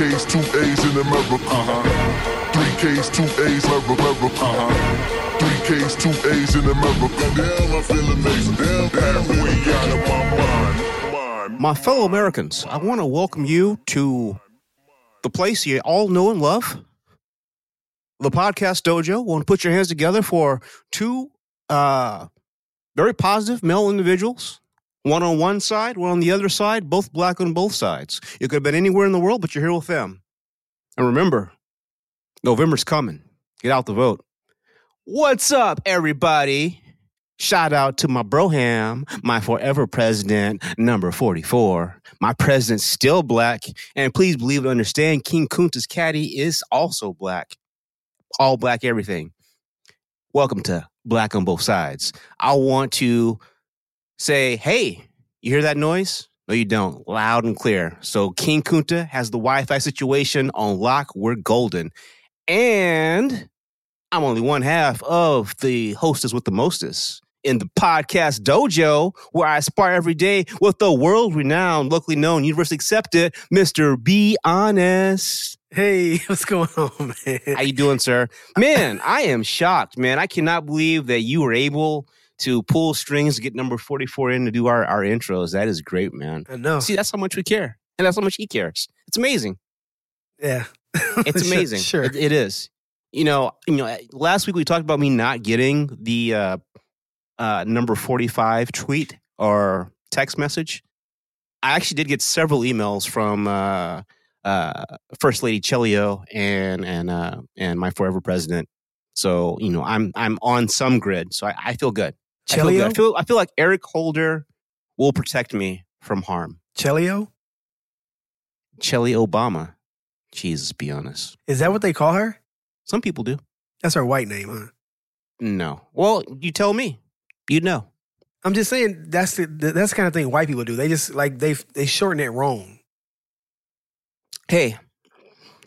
K's, two A's in America. Uh-huh. Three K's, two A's, America. Uh-huh. Three K's, two A's in America. Damn, I feel amazing. Damn, of my mind. My fellow Americans, I want to welcome you to the place you all know and love, the podcast dojo. Want to put your hands together for two uh, very positive male individuals. One on one side, one on the other side, both black on both sides. You could have been anywhere in the world, but you're here with them. And remember, November's coming. Get out the vote. What's up, everybody? Shout out to my broham, my forever president, number 44. My president's still black. And please believe and understand, King Kunta's caddy is also black. All black everything. Welcome to Black on Both Sides. I want to say, hey, you hear that noise? No, you don't. Loud and clear. So King Kunta has the Wi-Fi situation on lock. We're golden. And I'm only one half of the hostess with the mostest in the podcast dojo, where I spar every day with the world-renowned, locally known, universally accepted Mr. Be Honest. Hey, what's going on, man? How you doing, sir? Man, I am shocked, man. I cannot believe that you were able to pull strings to get number 44 in to do our, our intros. That is great, man. I know. See, that's how much we care. And that's how much he cares. It's amazing. Yeah. It's amazing. Sure. It- it is. You know, you know, last week we talked about me not getting the uh, uh, number 45 tweet or text message. I actually did get several emails from uh, uh, First Lady Chelio and and uh, and my forever president. So you know, I'm I'm on some grid, so I, I feel good. I feel. I feel I feel like Eric Holder will protect me from harm. Chelio? Chelly Obama, Jesus, be honest. Is that what they call her? Some people do. That's her white name, huh? No. Well, you tell me. You know. I'm just saying that's the that's the kind of thing white people do. They just like they they shorten it wrong. Hey,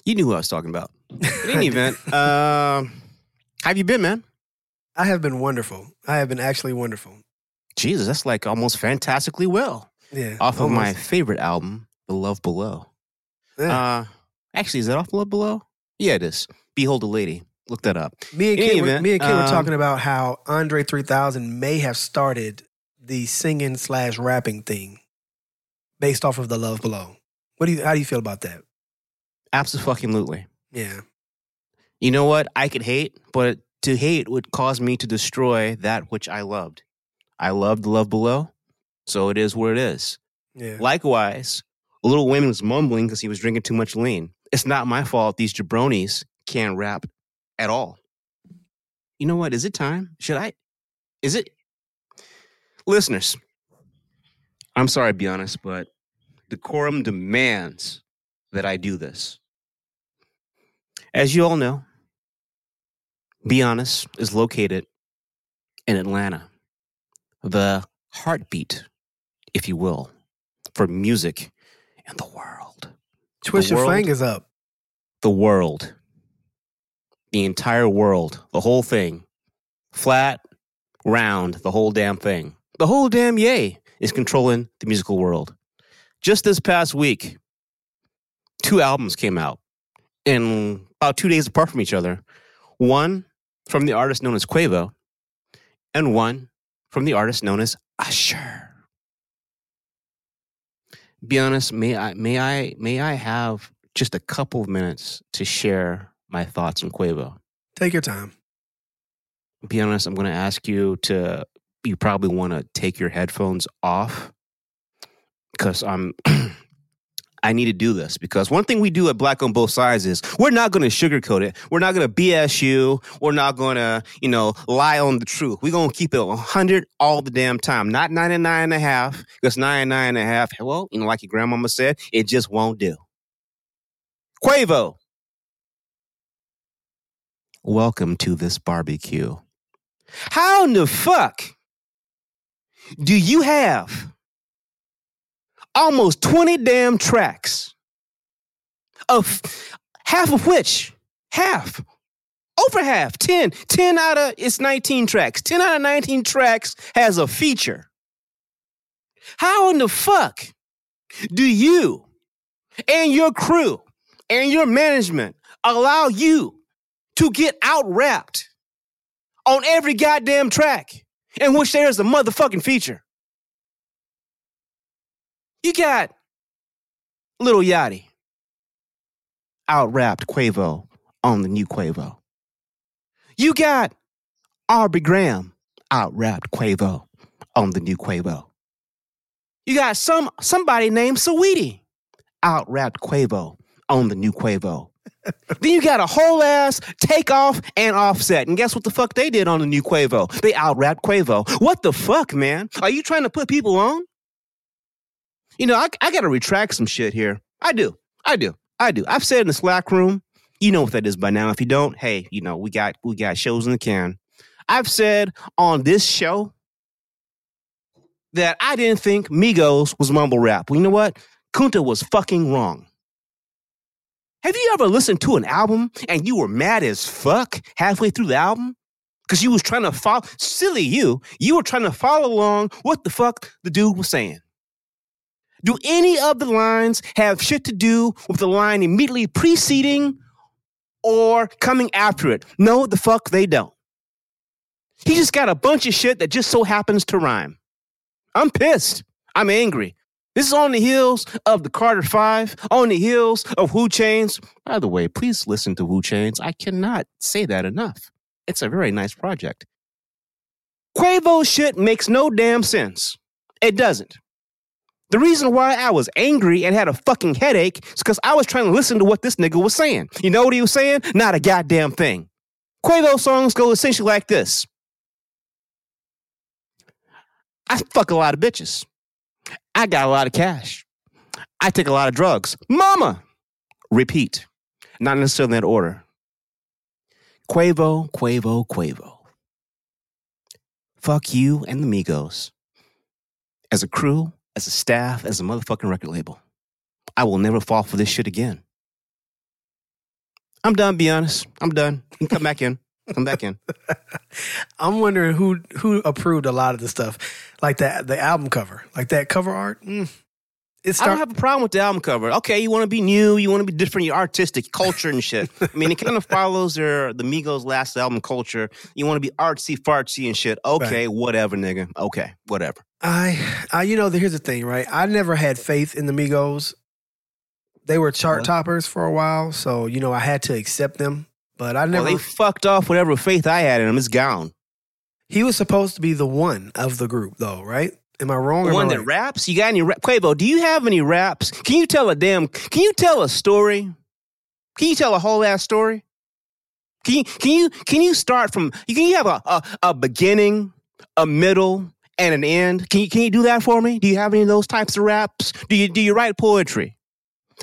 you knew who I was talking about. In any event, how have you been, man? I have been wonderful. I have been actually wonderful. Jesus, that's like almost fantastically well. Yeah. Off of my favorite album, The Love Below. Yeah. Uh, actually, is that off Love Below? Yeah, it is. Behold a Lady. Look that up. me and in were, me and were um, talking about how Andre 3000 may have started the singing slash rapping thing based off of the Love Below. What do you how do you feel about that? Absolutely. Yeah. You know what? I could hate, but to hate would cause me to destroy that which I loved. I loved Love Below, so it is what it is. Yeah. Likewise, Little Wayne was mumbling because he was drinking too much lean. It's not my fault these jabronis can't rap at all. You know what? Is it time? Should I? Is it? Listeners, I'm sorry to be honest, but decorum demands that I do this. As you all know, Be Honest is located in Atlanta, the heartbeat, if you will, for music in the world. Twist the your world- fingers up. The world. The entire world. The whole thing. Flat, round, the whole damn thing. The whole damn yay is controlling the musical world. Just this past week, two albums came out in about two days apart from each other. One from the artist known as Quavo, and one from the artist known as Usher. Be honest, may I may I may I have just a couple of minutes to share my thoughts on Quavo? Take your time. Be honest, I'm going to ask you to. You probably want to take your headphones off because I'm. I need to do this because one thing we do at Black on Both Sides is we're not going to sugarcoat it. We're not going to BS you. We're not going to, you know, lie on the truth. We're going to keep it 100 all the damn time, not 99 and a half because 99 and a half, well, you know, like your grandmama said, it just won't do. Quavo. Welcome to this barbecue. How in the fuck do you have almost 20 damn tracks of half of which half over half 10 10 out of it's 19 tracks 10 out of 19 tracks has a feature how in the fuck do you and your crew and your management allow you to get out rapped on every goddamn track in which there is a motherfucking feature. You got Little Yachty out rapped Quavo on the new Quavo. You got Aubrey Graham out rapped Quavo on the new Quavo. You got some somebody named Saweetie out rapped Quavo on the new Quavo. then you got a whole ass takeoff and offset. And guess what the fuck they did on the new Quavo? They out rapped Quavo. What the fuck, man? Are you trying to put people on? You know, I, I got to retract some shit here. I do. I do. I do. I've said in the Slack room, you know what that is by now. If you don't, hey, you know, we got we got shows in the can. I've said on this show that I didn't think Migos was mumble rap. Well, you know what? Kunta was fucking wrong. Have you ever listened to an album and you were mad as fuck halfway through the album? Because you was trying to follow, silly you, you were trying to follow along what the fuck the dude was saying. Do any of the lines have shit to do with the line immediately preceding or coming after it? No, the fuck they don't. He just got a bunch of shit that just so happens to rhyme. I'm pissed. I'm angry. This is on the heels of the Carter Five, on the heels of Wu Chains. By the way, please listen to Wu Chains. I cannot say that enough. It's a very nice project. Quavo shit makes no damn sense. It doesn't. The reason why I was angry and had a fucking headache is because I was trying to listen to what this nigga was saying. You know what he was saying? Not a goddamn thing. Quavo songs go essentially like this I fuck a lot of bitches. I got a lot of cash. I take a lot of drugs. Mama! Repeat. Not necessarily in that order. Quavo, Quavo, Quavo. Fuck you and the Migos. As a crew, as a staff, as a motherfucking record label. I will never fall for this shit again. I'm done, be honest. I'm done. You come back in. Come back in. I'm wondering who who approved a lot of the stuff, like that the album cover, like that cover art. Mm, it's I don't have a problem with the album cover. Okay, you want to be new, you want to be different, you're artistic, culture and shit. I mean, it kind of follows their the Migos' last album, culture. You want to be artsy fartsy and shit. Okay, right. whatever, nigga. Okay, whatever. I, I, you know, here's the thing, right? I never had faith in the Migos. They were chart toppers for a while, so you know I had to accept them. But I never. Well, they fucked off whatever faith I had in them. It's gone. He was supposed to be the one of the group, though, right? Am I wrong? The one that raps. You got any rap? Quavo? Do you have any raps? Can you tell a damn? Can you tell a story? Can you tell a whole ass story? Can you can you can you start from? Can you have a a, a beginning, a middle, and an end. Can you can you do that for me? Do you have any of those types of raps? Do you do you write poetry?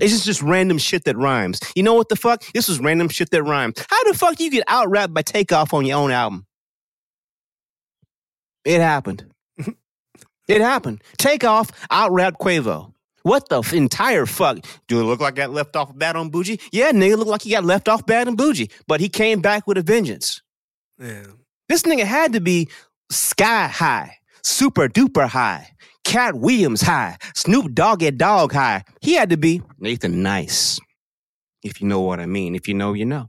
It's just, just random shit that rhymes. You know what the fuck? This is random shit that rhymes. How the fuck do you get out rapped by Takeoff on your own album? It happened. It happened. Takeoff out rapped Quavo. What the f- entire fuck? Do it look like I got left off bad on Bougie? Yeah, nigga, look like he got left off bad on Bougie, but he came back with a vengeance. Yeah. This nigga had to be sky high super duper high, Katt Williams high, Snoop Doggy Dogg high. He had to be Nathan Nice. If you know what I mean. If you know, you know.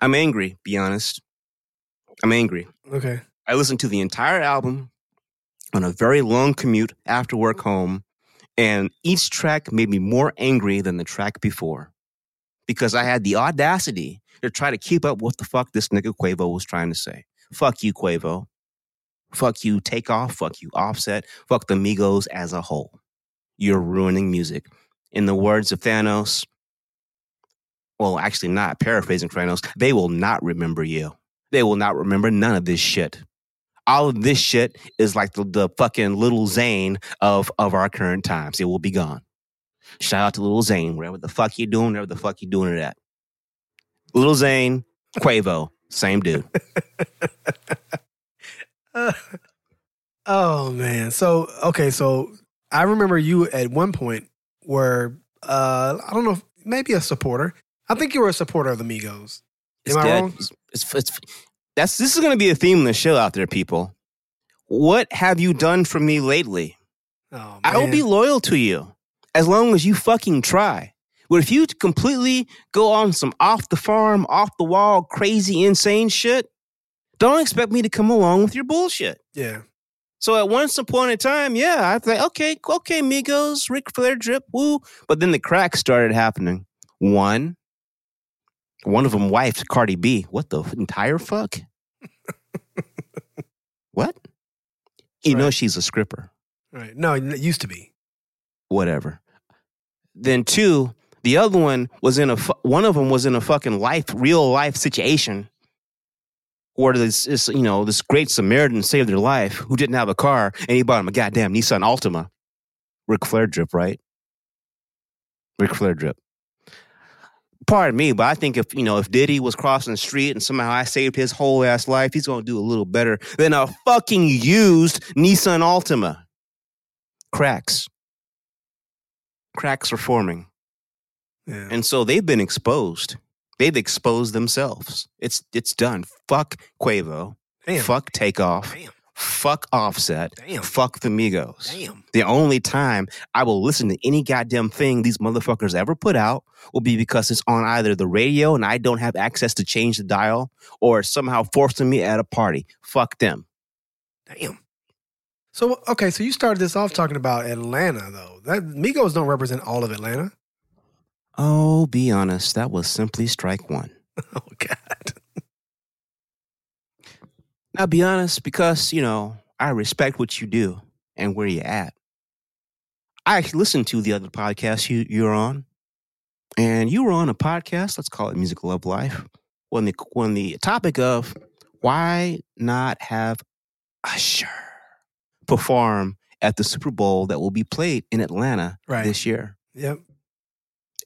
I'm angry, be honest. I'm angry. Okay. I listened to the entire album on a very long commute after work home, and each track made me more angry than the track before because I had the audacity to try to keep up with what the fuck this nigga Quavo was trying to say. Fuck you, Quavo. Fuck you, Takeoff. Fuck you, Offset. Fuck the Migos as a whole. You're ruining music. In the words of Thanos, well, actually, not paraphrasing Thanos, they will not remember you. They will not remember none of this shit. All of this shit is like the, the fucking little Xan of, of our current times. It will be gone. Shout out to Little Xan, wherever the fuck you doing, wherever the fuck you doing it at. Little Xan, Quavo, same dude. oh man. So okay, so I remember you at one point were uh I don't know, maybe a supporter. I think you were a supporter of the Migos. Am it's I dead. wrong? It's, it's, it's, that's this is going to be a theme in the show out there, people. What have you done for me lately? Oh, I will be loyal to you as long as you fucking try. But if you completely go on some off the farm, off the wall, crazy, insane shit, don't expect me to come along with your bullshit. Yeah. So at once upon a time, yeah, I thought, okay, okay, Migos, Ric Flair drip, woo. But then the cracks started happening. One, one of them wife Cardi B. What the entire fuck? What? You know she's a scripper. Right. No, it used to be. Whatever. Then two, the other one was in a fu- one of them was in a fucking life, real life situation where this, this you know this great Samaritan saved their life who didn't have a car and he bought him a goddamn Nissan Altima. Ric Flair drip, right? Ric Flair drip. Pardon me, but I think if you know if Diddy was crossing the street and somehow I saved his whole ass life, he's gonna do a little better than a fucking used Nissan Altima. Cracks. Cracks are forming. Yeah. And so they've been exposed. They've exposed themselves. It's it's done. Fuck Quavo. Damn. Fuck Takeoff. Damn. Fuck Offset. Damn. Fuck the Migos. Damn. The only time I will listen to any goddamn thing these motherfuckers ever put out will be because it's on either the radio and I don't have access to change the dial or somehow forcing me at a party. Fuck them. Damn. So okay, so you started this off talking about Atlanta though. That Migos don't represent all of Atlanta. Oh, be honest. That was simply strike one. Oh God. Now, be honest, because, you know, I respect what you do and where you're at. I actually listened to the other podcast you, you're on, and you were on a podcast, let's call it Music Love Life, when the, when the topic of why not have Usher perform at the Super Bowl that will be played in Atlanta Right. this year. Yep.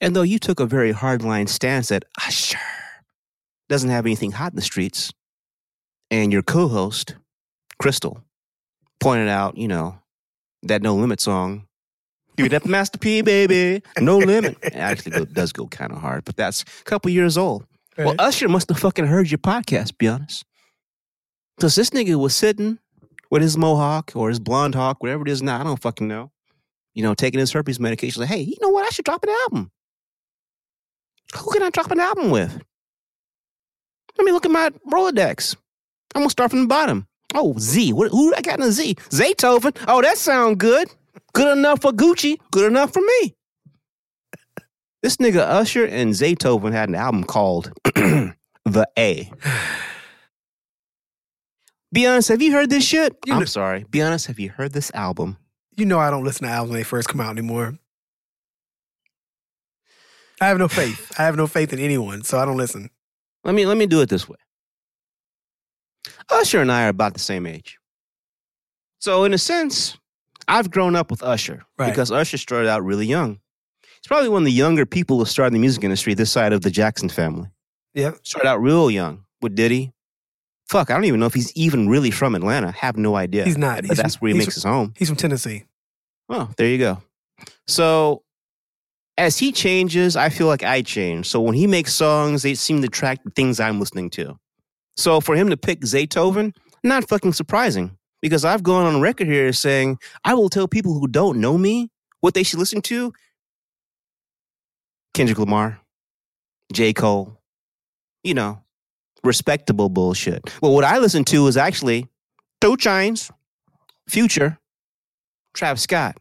And though you took a very hardline stance that Usher doesn't have anything hot in the streets, and your co-host Crystal pointed out, you know, that No Limit song. Give it up, Master P, baby. No limit. It actually go, does go kind of hard, but that's a couple years old. Well, Usher must have fucking heard your podcast, be honest. Because this nigga was sitting with his mohawk or his blonde hawk, whatever it is now, I don't fucking know. You know, taking his herpes medication. Like, hey, you know what? I should drop an album. Who can I drop an album with? Let me look at my Rolodex. I'm gonna start from the bottom. Oh, Z. What, who I got in a Z? Zaytoven. Oh, that sound good. Good enough for Gucci. Good enough for me. This nigga Usher and Zaytoven had an album called The A. Be honest, have you heard this shit? You I'm know- sorry. Be honest, have you heard this album? You know I don't listen to albums when they first come out anymore. I have no faith. I have no faith in anyone, so I don't listen. Let me let me do it this way. Usher and I are about the same age. So in a sense, I've grown up with Usher Right. because Usher started out really young. He's probably one of the younger people to start in the music industry this side of the Jackson family. Yeah. Started out real young with Diddy. Fuck, I don't even know if he's even really from Atlanta. have no idea. He's not. But He's that's from- where he makes his home. He's from Tennessee. Oh, there you go. So as he changes, I feel like I change. So when he makes songs, they seem to track the things I'm listening to. So for him to pick Zaytoven, not fucking surprising. Because I've gone on record here saying I will tell people who don't know me what they should listen to. Kendrick Lamar, J. Cole, you know, respectable bullshit. Well, what I listen to is actually Two Chains, Future, Trap Scott,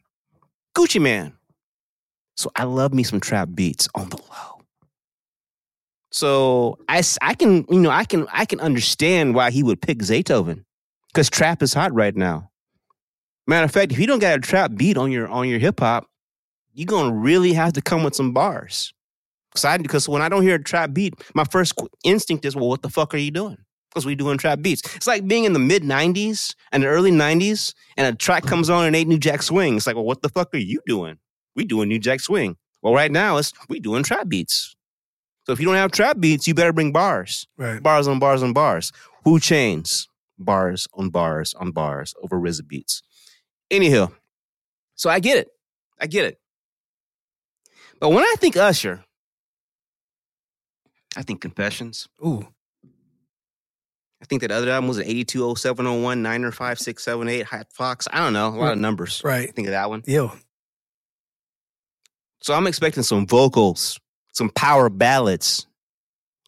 Gucci Mane. So I love me some trap beats on the low. So I, I can you know I can I can understand why he would pick Zaytoven because trap is hot right now. Matter of fact, if you don't got a trap beat on your on your hip hop, you're gonna really have to come with some bars. Cause because when I don't hear a trap beat, my first instinct is, well, what the fuck are you doing? Because we doing trap beats. It's like being in the mid '90s and the early '90s, and a track comes on and ain't New Jack Swing. It's like, well, what the fuck are you doing? We doing New Jack Swing. Well, right now it's we doing trap beats. So if you don't have trap beats, you better bring bars, Right. bars on bars on bars. Who chains bars on bars on bars over RZA beats. Anyhow, so I get it, I get it. But when I think Usher, I think Confessions. Ooh. I think that other album was an 82, 0701, 9 or 5, 6, 7, 8, Hot Fox. I don't know, a lot of numbers. I Right. think of that one. Yo. So I'm expecting some vocals, some power ballads,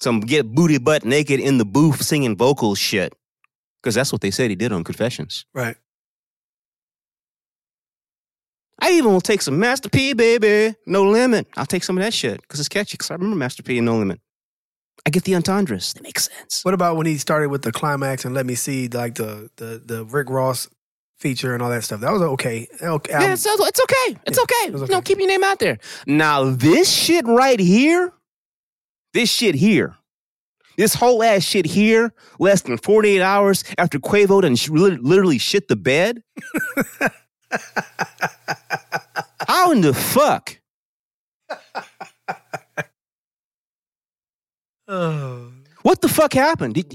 some get booty butt naked in the booth singing vocal shit. Because that's what they said he did on Confessions. Right. I even will take some Master P, baby. No limit. I'll take some of that shit because it's catchy. Because I remember Master P and No Limit. I get the entendres. They make sense. What about when he started with the climax and let me see like the the the Rick Ross feature and all that stuff? That was okay. Okay. Yeah, it's, it's okay. It's Yeah, okay. it was You know, okay. keep your name out there. Now, this shit right here, this shit here, this whole ass shit here, less than 48 hours after Quavo done lit- literally shit the bed. How in the fuck? Oh. What the fuck happened? Did-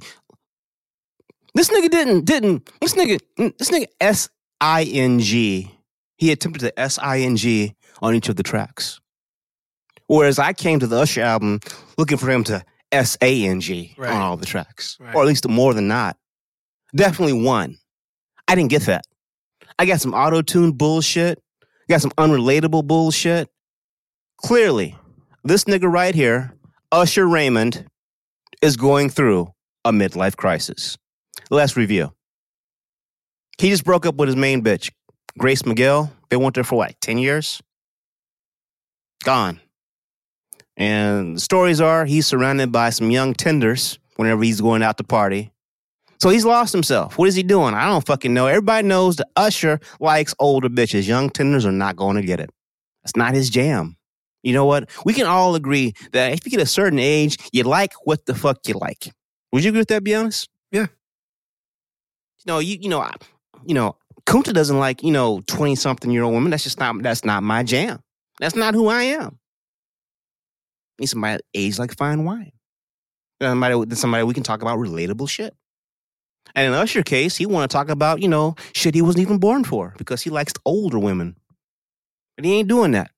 this nigga didn't didn't this nigga this nigga S I N G. He attempted the S I N G on each of the tracks. Whereas I came to the Usher album looking for him to S A N G Right. on all the tracks, Right. or at least more than not. Definitely one. I didn't get that. I got some auto tune bullshit. Got some unrelatable bullshit. Clearly, this nigga right here, Usher Raymond, is going through a midlife crisis. Let's review. He just broke up with his main bitch, Grace Miguel. They went there for what, 10 years? Gone. And the stories are he's surrounded by some young tenders whenever he's going out to party. So he's lost himself. What is he doing? I don't fucking know. Everybody knows the Usher likes older bitches. Young tenders are not going to get it. That's not his jam. You know what? We can all agree that if you get a certain age, you like what the fuck you like. Would you agree with that? Be honest. Yeah. You know, you you know, I- you know, Kunta doesn't like you know twenty something year old women. That's just not that's not my jam. That's not who I am. Need somebody age like fine wine. Somebody, somebody we can talk about relatable shit. And in Usher case, he want to talk about you know shit he wasn't even born for because he likes older women, but he ain't doing that.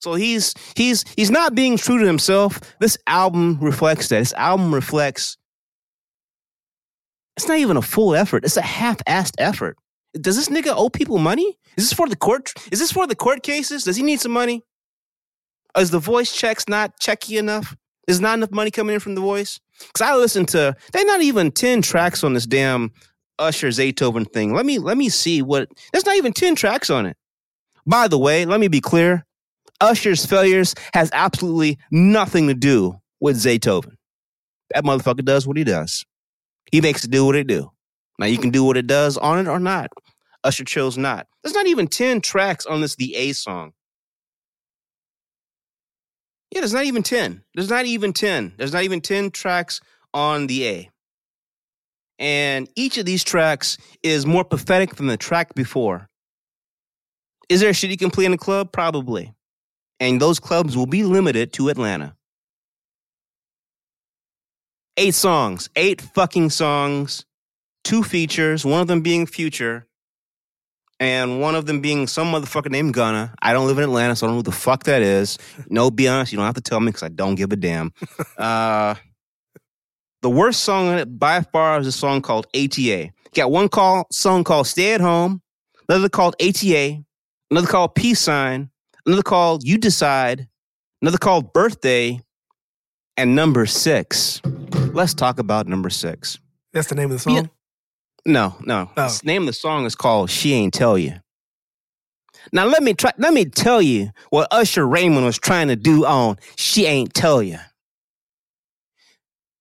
So he's he's he's not being true to himself. This album reflects that. This album reflects. It's not even a full effort. It's a half-assed effort. Does this nigga owe people money? Is this for the court? Is this for the court cases? Does he need some money? Is the voice checks not checky enough? Is not enough money coming in from the voice? Because I listened to they're not even ten tracks on this damn Usher Zaytoven thing. Let me let me see what. There's not even ten tracks on it. By the way, let me be clear. Usher's failures has absolutely nothing to do with Zaytoven. That motherfucker does what he does. He makes it do what it do. Now you hmm. can do what it does on it or not. Usher chose not. There's not even 10 tracks on this The A song. Yeah, there's not even 10. There's not even 10. There's not even 10 tracks on The A. And each of these tracks is more pathetic than the track before. Is there shit you can play in a club? Probably. And those clubs will be limited to Atlanta. Eight songs, eight fucking songs, two features, one of them being Future, and one of them being some motherfucker named Gunna. I don't live in Atlanta, so I don't know who the fuck that is. No, be honest, you don't have to tell me because I don't give a damn. Uh, the worst song on it by far is a song called ATA. Got one call song called Stay at Home, another called ATA, another called Peace Sign, another called You Decide, another called Birthday, and number six. Let's talk about number six. That's the name of the song. Yeah. No, no. Oh. The name of the song is called She Ain't Tell You. Now let me try let me tell you what Usher Raymond was trying to do on She Ain't Tell You.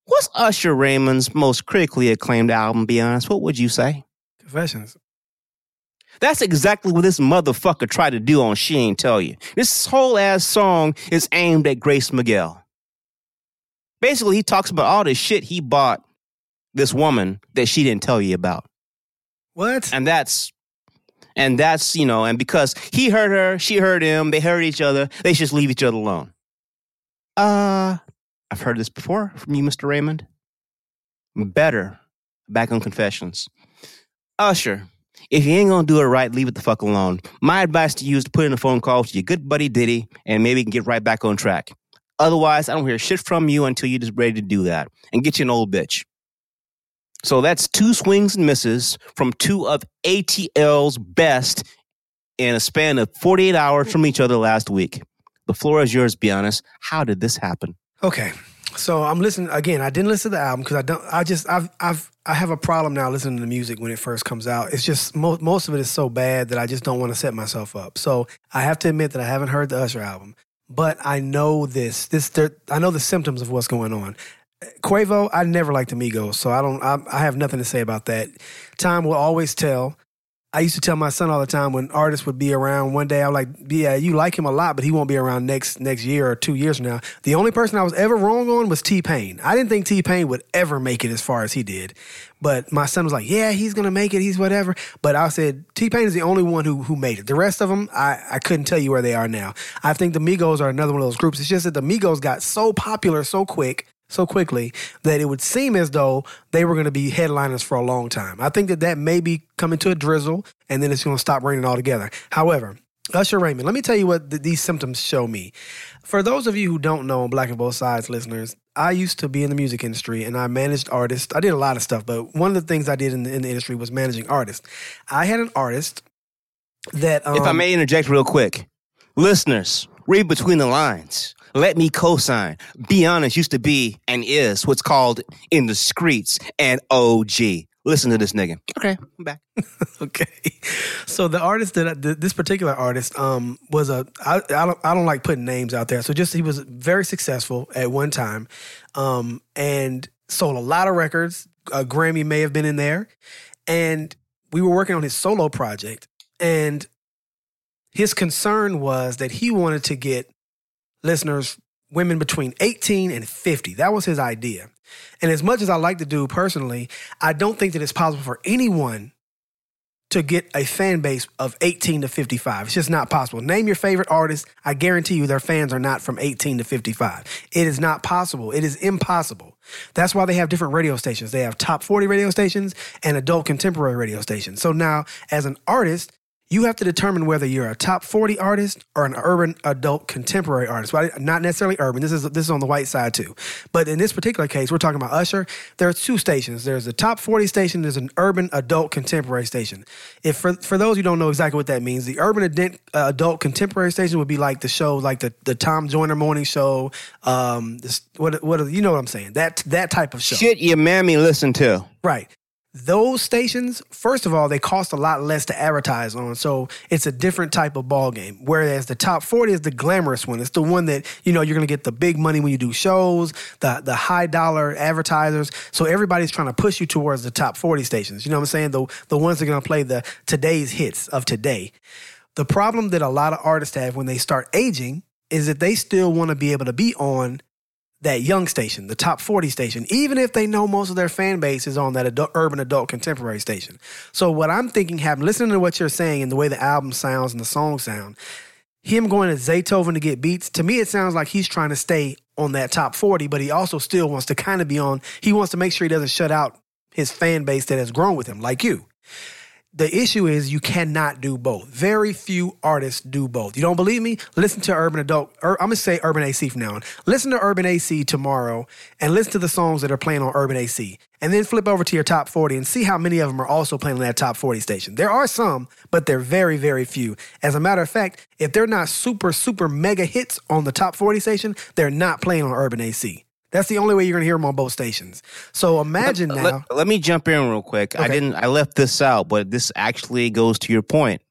What's Usher Raymond's most critically acclaimed album, be honest? What would you say? Confessions. That's exactly what this motherfucker tried to do on She Ain't Tell You. This whole ass song is aimed at Grace Miguel. Basically, he talks about all the shit he bought this woman that she didn't tell you about. What? And that's and that's, you know, and because he hurt her, she hurt him, they hurt each other, they should just leave each other alone. Uh I've heard this before from you, Mr. Raymond. Better. Back on confessions. Usher, if you ain't gonna do it right, leave it the fuck alone. My advice to you is to put in a phone call to your good buddy Diddy, and maybe you can get right back on track. Otherwise, I don't hear shit from you until you're just ready to do that and get you an old bitch. So that's two swings and misses from two of ATL's best in a span of 48 hours from each other last week. The floor is yours. Be honest. How did this happen? Okay, so I'm listening again. I didn't listen to the album because I don't. I just I've I've I have a problem now listening to the music when it first comes out. It's just most most of it is so bad that I just don't want to set myself up. So I have to admit that I haven't heard the Usher album, but I know this. This I know the symptoms of what's going on. Quavo, I never liked Amigos, so I don't. I, I have nothing to say about that. Time will always tell. I used to tell my son all the time when artists would be around one day, I'm like, yeah, you like him a lot, but he won't be around next next year or two years from now. The only person I was ever wrong on was T Pain. I didn't think T Pain would ever make it as far as he did. But my son was like, yeah, he's gonna make it, he's whatever. But I said, T Pain is the only one who who made it. The rest of them, I, I couldn't tell you where they are now. I think the Migos are another one of those groups. It's just that the Migos got so popular so quick so quickly that it would seem as though they were going to be headliners for a long time. I think that that may be coming to a drizzle and then it's going to stop raining altogether. However, Usher Raymond, let me tell you what th- these symptoms show me. For those of you who don't know, Black on Both Sides listeners, I used to be in the music industry and I managed artists. I did a lot of stuff, but one of the things I did in the, in the industry was managing artists. I had an artist that. Um, if I um, may interject real quick, listeners, read between the lines. Let me co-sign. Be honest used to be and is what's called in the streets an OG. Listen to this nigga. Okay, I'm back. okay, so the artist that i this particular artist um was a I, I don't I don't like putting names out there. So just he was very successful at one time, um and sold a lot of records. A Grammy may have been in there, and we were working on his solo project, and his concern was that he wanted to get listeners, women between 18 and 50. That was his idea. And as much as I like to do personally, I don't think that it's possible for anyone to get a fan base of 18 to 55. It's just not possible. Name your favorite artist. I guarantee you their fans are not from 18 to 55. It is not possible. It is impossible. That's why they have different radio stations. They have top 40 radio stations and adult contemporary radio stations. So now, as an artist, you have to determine whether you're a top 40 artist or an urban adult contemporary artist. But not necessarily urban. This is this is on the white side too. But in this particular case, we're talking about Usher. There are two stations. There's a top 40 station. There's an urban adult contemporary station. If for for those who don't know exactly what that means, the urban adult, uh, adult contemporary station would be like the show, like the, the Tom Joyner morning show. Um, this, what what you know what I'm saying? That that type of show. Shit, your mammy listen to. Right those stations, first of all, they cost a lot less to advertise on. So it's a different type of ball game. Whereas the top 40 is the glamorous one. It's the one that, you know, you're gonna get the big money when you do shows, the the high dollar advertisers. So everybody's trying to push you towards the top 40 stations. You know what I'm saying? The the ones that are gonna play the today's hits of today. The problem that a lot of artists have when they start aging is that they still want to be able to be on that young station, the top 40 station, even if they know most of their fan base is on that adult, urban adult contemporary station. So what I'm thinking happened, listening to what you're saying and the way the album sounds and the song sound, him going to Zaytoven to get beats, to me it sounds like he's trying to stay on that top 40, but he also still wants to kind of be on, he wants to make sure he doesn't shut out his fan base that has grown with him, like you the issue is you cannot do both. Very few artists do both. You don't believe me? Listen to Urban Adult. Ur, I'm gonna say Urban AC from now on. Listen to Urban AC tomorrow and listen to the songs that are playing on Urban AC, and then flip over to your top 40 and see how many of them are also playing on that top 40 station. There are some, but they're very, very few. As a matter of fact, if they're not super, super mega hits on the top 40 station, they're not playing on Urban AC. That's the only way you're going to hear them on both stations. So imagine let, now. Let, let, me jump in real quick. Okay. I didn't. I left this out, but this actually goes to your point.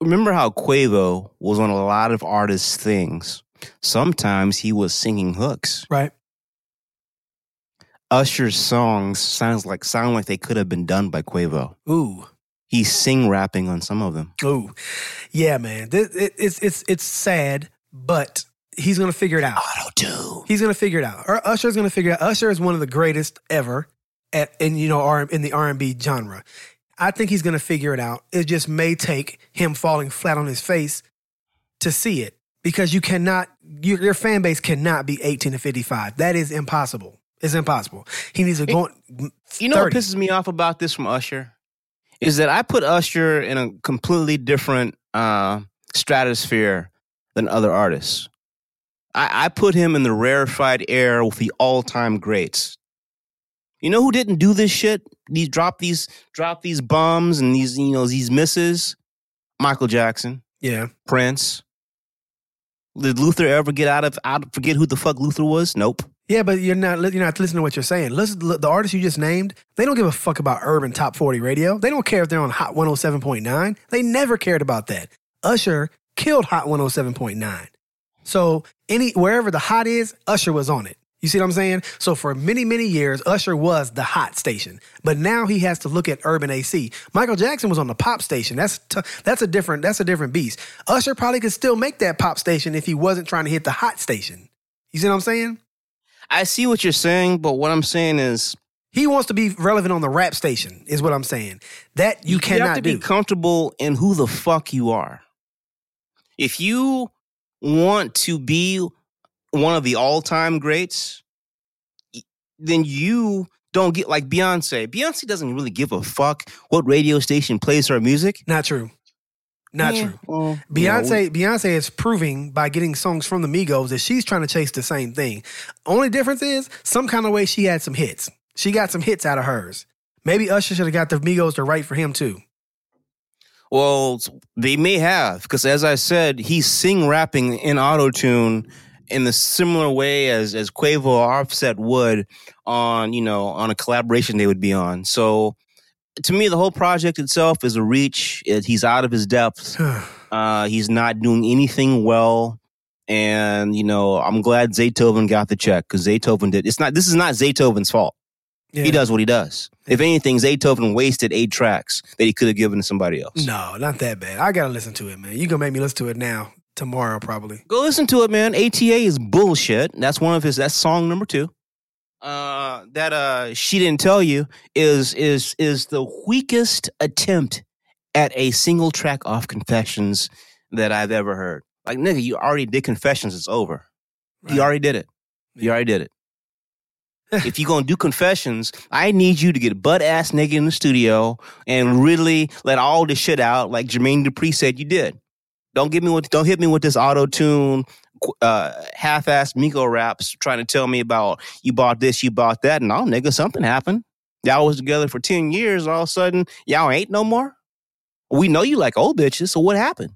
Remember how Quavo was on a lot of artists' things. Sometimes he was singing hooks. Right. Usher's songs sounds like sound like they could have been done by Quavo. Ooh. He's sing rapping on some of them. Ooh. Yeah, man. It's it's it's sad, but he's gonna figure it out. Auto tune. He's gonna figure it out. Or Usher's gonna figure it out. Usher is one of the greatest ever at in you know R in the R and B genre. I think he's gonna figure it out. It just may take him falling flat on his face to see it because you cannot your, your fan base cannot be 18 to 55. That is impossible. It's impossible. He needs to go. You know what pisses me off about this from Usher is that I put Usher in a completely different uh, stratosphere than other artists. I, I put him in the rarefied air with the all-time greats. You know who didn't do this shit? These drop these drop these bombs and these you know these misses. Michael Jackson. Yeah. Prince. Did Luther ever get out of out forget who the fuck Luther was? Nope. Yeah, but you're not you're not listening to what you're saying. Listen, the artists you just named, they don't give a fuck about urban top 40 radio. They don't care if they're on Hot 107.9. They never cared about that. Usher killed Hot 107.9. So any wherever the hot is, Usher was on it. You see what I'm saying? So for many, many years, Usher was the hot station. But now he has to look at urban AC. Michael Jackson was on the pop station. That's t- that's a different that's a different beast. Usher probably could still make that pop station if he wasn't trying to hit the hot station. You see what I'm saying? I see what you're saying, but what I'm saying is He wants to be relevant on the rap station, is what I'm saying. That you, you cannot have to do. be comfortable in who the fuck you are. If you want to be one of the all-time greats, then you don't get like Beyonce. Beyonce doesn't really give a fuck what radio station plays her music. not true. Not Yeah, true. well, Beyonce, Beyonce is proving by getting songs from the Migos that she's trying to chase the same thing. Only difference is some kind of way she had some hits. She got some hits out of hers. Maybe Usher should have got the Migos to write for him too. Well, they may have because, as I said, he's sing rapping in auto tune in the similar way as as Quavo or Offset would on you know on a collaboration they would be on. So, to me, the whole project itself is a reach. It, he's out of his depth. Uh, he's not doing anything well. And you know, I'm glad Zaytoven got the check because Zaytoven did. It's not. This is not Zaytoven's fault. Yeah. He does what he does. If anything, Zaytoven wasted eight tracks that he could have given to somebody else. No, not that bad. I gotta listen to it, man. You gonna make me listen to it now, tomorrow, probably. Go listen to it, man. ATA is bullshit. That's one of his. That's song number two. Uh, that uh, she didn't tell you is is is the weakest attempt at a single track off Confessions that I've ever heard. Like nigga, you already did Confessions. It's over. You already did it. You already did it. if you're gonna do confessions, I need you to get butt ass naked in the studio and really let all this shit out, like Jermaine Dupri said you did. Don't give me with don't hit me with this auto tune, uh, half ass Miko raps trying to tell me about you bought this, you bought that. No, nigga, something happened. Y'all was together for ten years. All of a sudden, y'all ain't no more. We know you like old bitches. So what happened?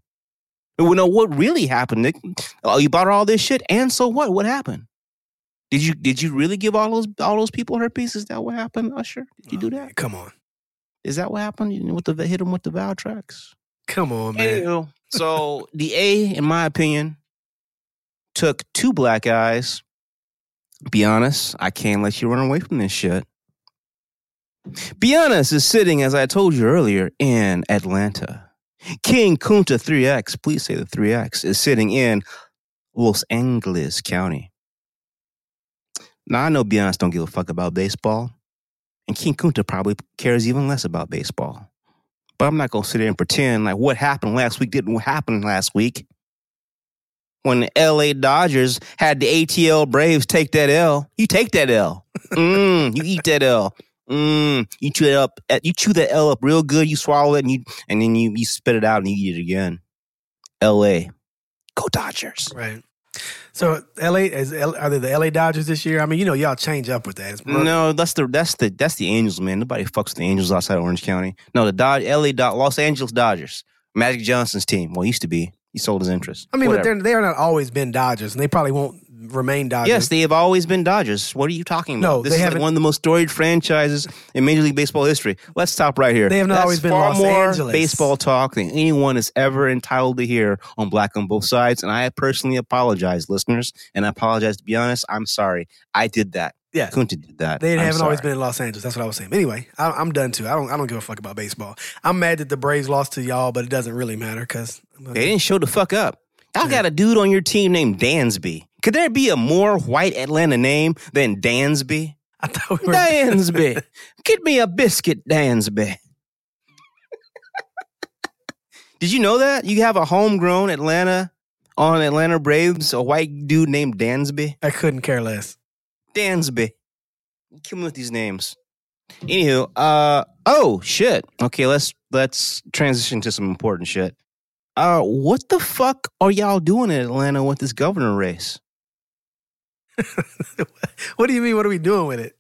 We know what really happened, Nick. Oh, you bought all this shit, and so what? What happened? Did you did you really give all those all those people herpes? Is that what happened, Usher? Did you do Oh, that? man, Come on. Is that what happened? You know, with the hit him with the vow tracks. Come on, man. Anywho, so the A, in my opinion, took two black eyes. Be honest, I can't let you run away from this shit. Be honest is sitting, as I told you earlier, in Atlanta. King Kunta 3X, please say the 3X, is sitting in Los Angeles County. Now I know Beyonce don't give a fuck about baseball, and King Kunta probably cares even less about baseball. But I'm not gonna sit there and pretend like what happened last week didn't happen last week. When the LA Dodgers had the ATL Braves take that L, you take that L. Mm, you eat that L. Mm, you chew it up. You chew that L up real good. You swallow it, and you and then you you spit it out and you eat it again. L.A. Go Dodgers. Right. So LA is L- are they the LA Dodgers this year? I mean, you know, y'all change up with that. No, that's the that's the that's the Angels, man. Nobody fucks with the Angels outside Orange County. No, the Dod L.A. Dod- Los Angeles Dodgers, Magic Johnson's team. Well, he used to be. He sold his interest. I mean, but they're they are not always been Dodgers, and they probably won't remain Dodgers. Yes, they have always been Dodgers. What are you talking about? No, this they is haven't- one of the most storied franchises in Major League Baseball history. Let's stop right here. They have not That's always been far Los more Angeles. baseball talk than anyone is ever entitled to hear on Black on Both Sides. And I personally apologize, listeners. And I apologize to be honest. I'm sorry. I did that. Yeah. Kunta did that. They I'm haven't always been in Los Angeles. That's what I was saying. Anyway, I, I'm done too. I don't. I don't give a fuck about baseball. I'm mad that the Braves lost to y'all, but it doesn't really matter because They didn't show the fuck up. Y'all got a dude on your team named Dansby. Could there be a more white Atlanta name than Dansby? I thought we were. Dansby. Get me a biscuit, Dansby. Did you know that? You have a homegrown Atlanta on Atlanta Braves, a white dude named Dansby? I couldn't care less. Dansby. Kill me with these names. Anywho, uh oh shit. Okay, let's let's transition to some important shit. Uh what the fuck are y'all doing in Atlanta with this governor race? what do you mean? What are we doing with it?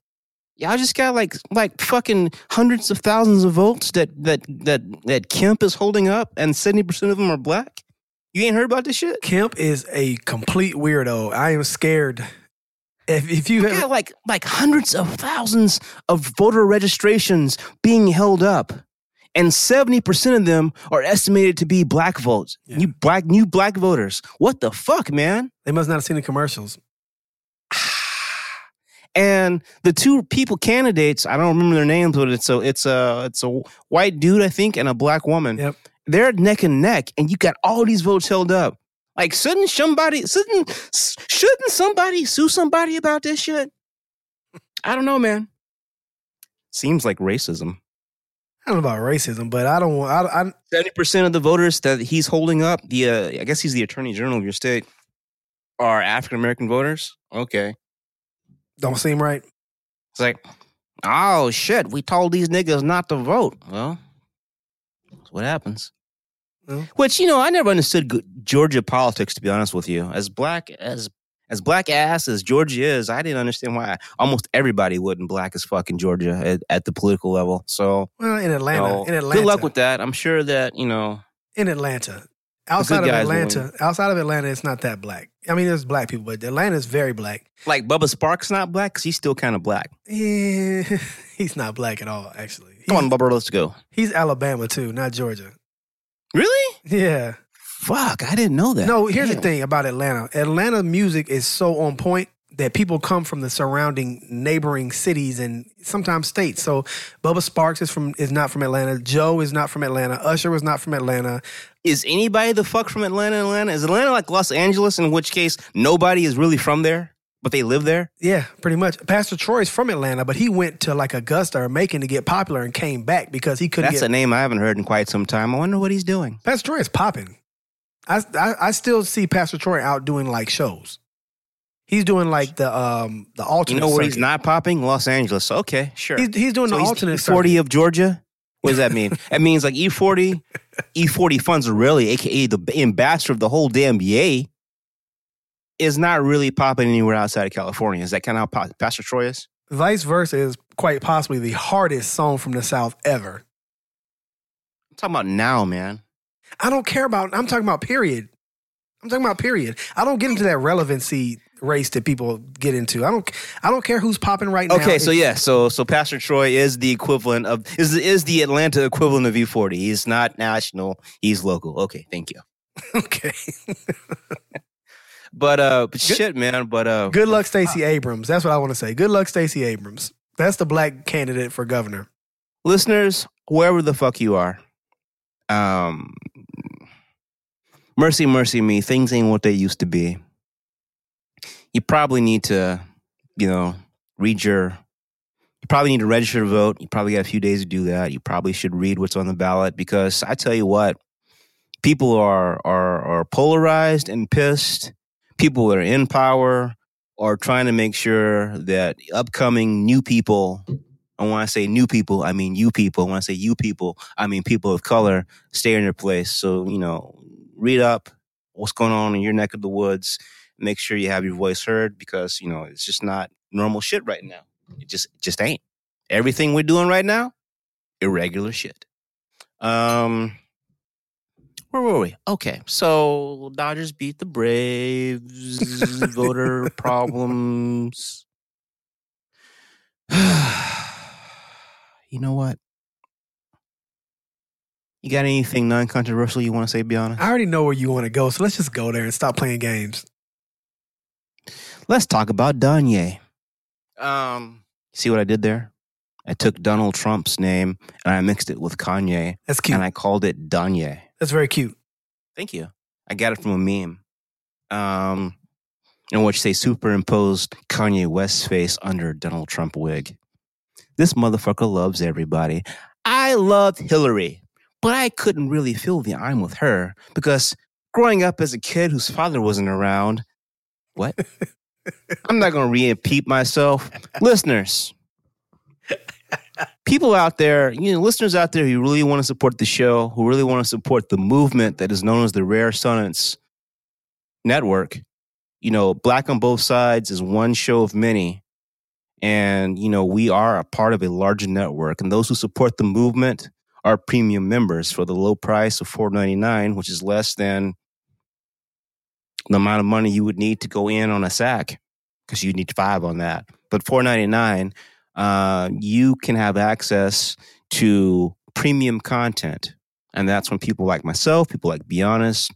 Y'all just got like like fucking hundreds of thousands of votes that that that that Kemp is holding up, and seventy percent of them are black. You ain't heard about this shit? Kemp is a complete weirdo. I am scared. If, if you have, got like like hundreds of thousands of voter registrations being held up, and seventy percent of them are estimated to be black votes. Yeah. New black new black voters. What the fuck, man? they must not have seen the commercials. And the two people candidates, I don't remember their names, but it's a it's a it's a white dude, I think, and a black woman. Yep. They're neck and neck, and you got all these votes held up. Like, shouldn't somebody shouldn't shouldn't somebody sue somebody about this shit? I don't know, man. Seems like racism. I don't know about racism, but I don't want. I, I Seventy percent of the voters that he's holding up, the uh, I guess he's the attorney general of your state, are African American voters. Okay, don't seem right. it's like, oh shit, we told these niggas not to vote. Well, that's what happens. Which you know, I never understood Georgia politics. To be honest with you, as black as as black ass as Georgia is, I didn't understand why almost everybody wouldn't black as fucking Georgia at, at the political level. So, Well, in you Atlanta, know, in Atlanta, good luck with that. I'm sure that you know. in Atlanta. Outside of Atlanta, outside of Atlanta, it's not that black. I mean, there's black people, but Atlanta is very black. Like Bubba Sparxxx not black because he's still kind of black. Yeah, he's not black at all. Actually, he's, Come on, Bubba, let's go. he's Alabama too, not Georgia. Really? Yeah. Fuck, I didn't know that. No, here's the thing about Atlanta. Atlanta music is so on point that people come from the surrounding neighboring cities and sometimes states. So Bubba Sparxxx is from is not from Atlanta. Joe is not from Atlanta. Usher was not from Atlanta. Is anybody the fuck from Atlanta? Atlanta is Atlanta like Los Angeles, in which case nobody is really from there, but they live there. Yeah, pretty much. Pastor Troy's from Atlanta, but he went to like Augusta or Macon to get popular and came back because he couldn't That's get. a name I haven't heard in quite some time. I wonder what he's doing. Pastor Troy is popping. I, I I still see Pastor Troy out doing like shows. He's doing like the um the alternate. You know where he's not popping? Los Angeles. Okay, sure. He's, he's doing So the he's alternate. E40 circuit. of Georgia. What does that mean? that means like E E40, E40 Fonzarelli, aka the ambassador of the whole damn yay, is not really popping anywhere outside of California. Is that kind of how Pastor Troy is? Vice versa is quite possibly the hardest song from the South ever. I'm talking about now, man. I don't care about. I'm talking about period. I'm talking about period. I don't get into that relevancy race that people get into. I don't. I don't care who's popping right now. Okay, so yeah, so so Pastor Troy is the equivalent of is is the Atlanta equivalent of E40. He's not national, he's local. Okay, thank you. Okay. But uh but shit, man, but uh Good luck, Stacey Abrams. That's what I want to say. Good luck, Stacey Abrams. That's the black candidate for governor. listeners, wherever the fuck you are, um, mercy, mercy me, things ain't what they used to be. You probably need to, you know, read your. You probably need to register to vote. You probably got a few days to do that. You probably should read what's on the ballot because I tell you what, people are are are polarized and pissed. People that are in power are trying to make sure that upcoming new people and when I say new people, I mean you people. When I say you people, I mean people of color stay in your place. So, you know, read up what's going on in your neck of the woods. Make sure you have your voice heard because, you know, it's just not normal shit right now. It just it just ain't. Everything we're doing right now, irregular shit. Um where were we? Okay, so Dodgers beat the Braves. voter problems. you know what? You got anything non-controversial you want to say, be honest? I already know where you want to go, so let's just go there and stop playing games. Let's talk about Danye. Um, see what I did there? I took Donald Trump's name and I mixed it with Kanye That's cute. and I called it Danye. That's very cute. Thank you. I got it from a meme. Um, in which they superimposed Kanye West's face under Donald Trump wig. This motherfucker loves everybody. I loved Hillary, but I couldn't really feel the I'm with her because growing up as a kid whose father wasn't around, what? I'm not going to repeat myself. Listeners, people out there, you know, listeners out there who really want to support the show, who really want to support the movement that is known as the Rare Sonnets Network, you know, Black on Both Sides is one show of many. And, you know, we are a part of a larger network. And those who support the movement are premium members for the low price of $4.99, which is less than the amount of money you would need to go in on a sack because you need five on that. But four ninety nine, uh, you can have access to premium content, and that's when people like myself, people like Be Honest,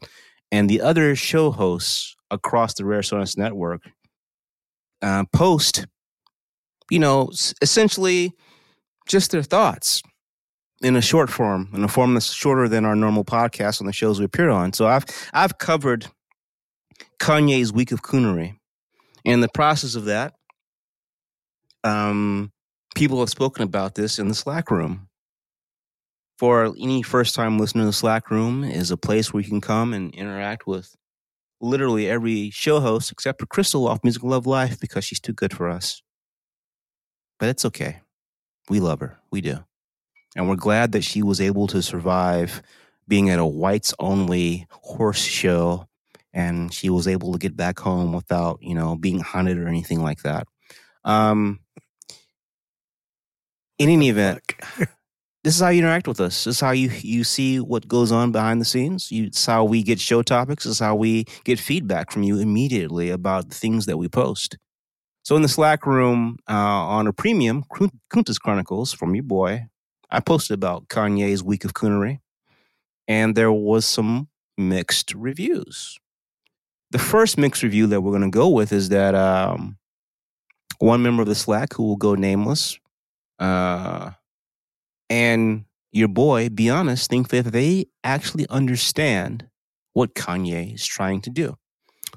and the other show hosts across the Rare Sonus network uh, post, you know, essentially just their thoughts in a short form, in a form that's shorter than our normal podcast on the shows we appear on. So I've I've covered Kanye's Week of Coonery. In the process of that, um, people have spoken about this in the Slack room. For any first time listener, the Slack room is a place where you can come and interact with literally every show host except for Crystal off Music Love Life because she's too good for us. But it's okay. We love her. We do. And we're glad that she was able to survive being at a whites only horse show and she was able to get back home without, you know, being hunted or anything like that. Um, in any event, this is how you interact with us. This is how you you see what goes on behind the scenes. You, it's how we get show topics. This is how we get feedback from you immediately about the things that we post. So in the Slack room uh, on a premium, Kuntas Chronicles from your boy, I posted about Kanye's Week of Coonery, and there was some mixed reviews. The first mixed review that we're going to go with is that um, one member of the Slack, who will go nameless, uh, and your boy, be honest, think that they actually understand what Kanye is trying to do.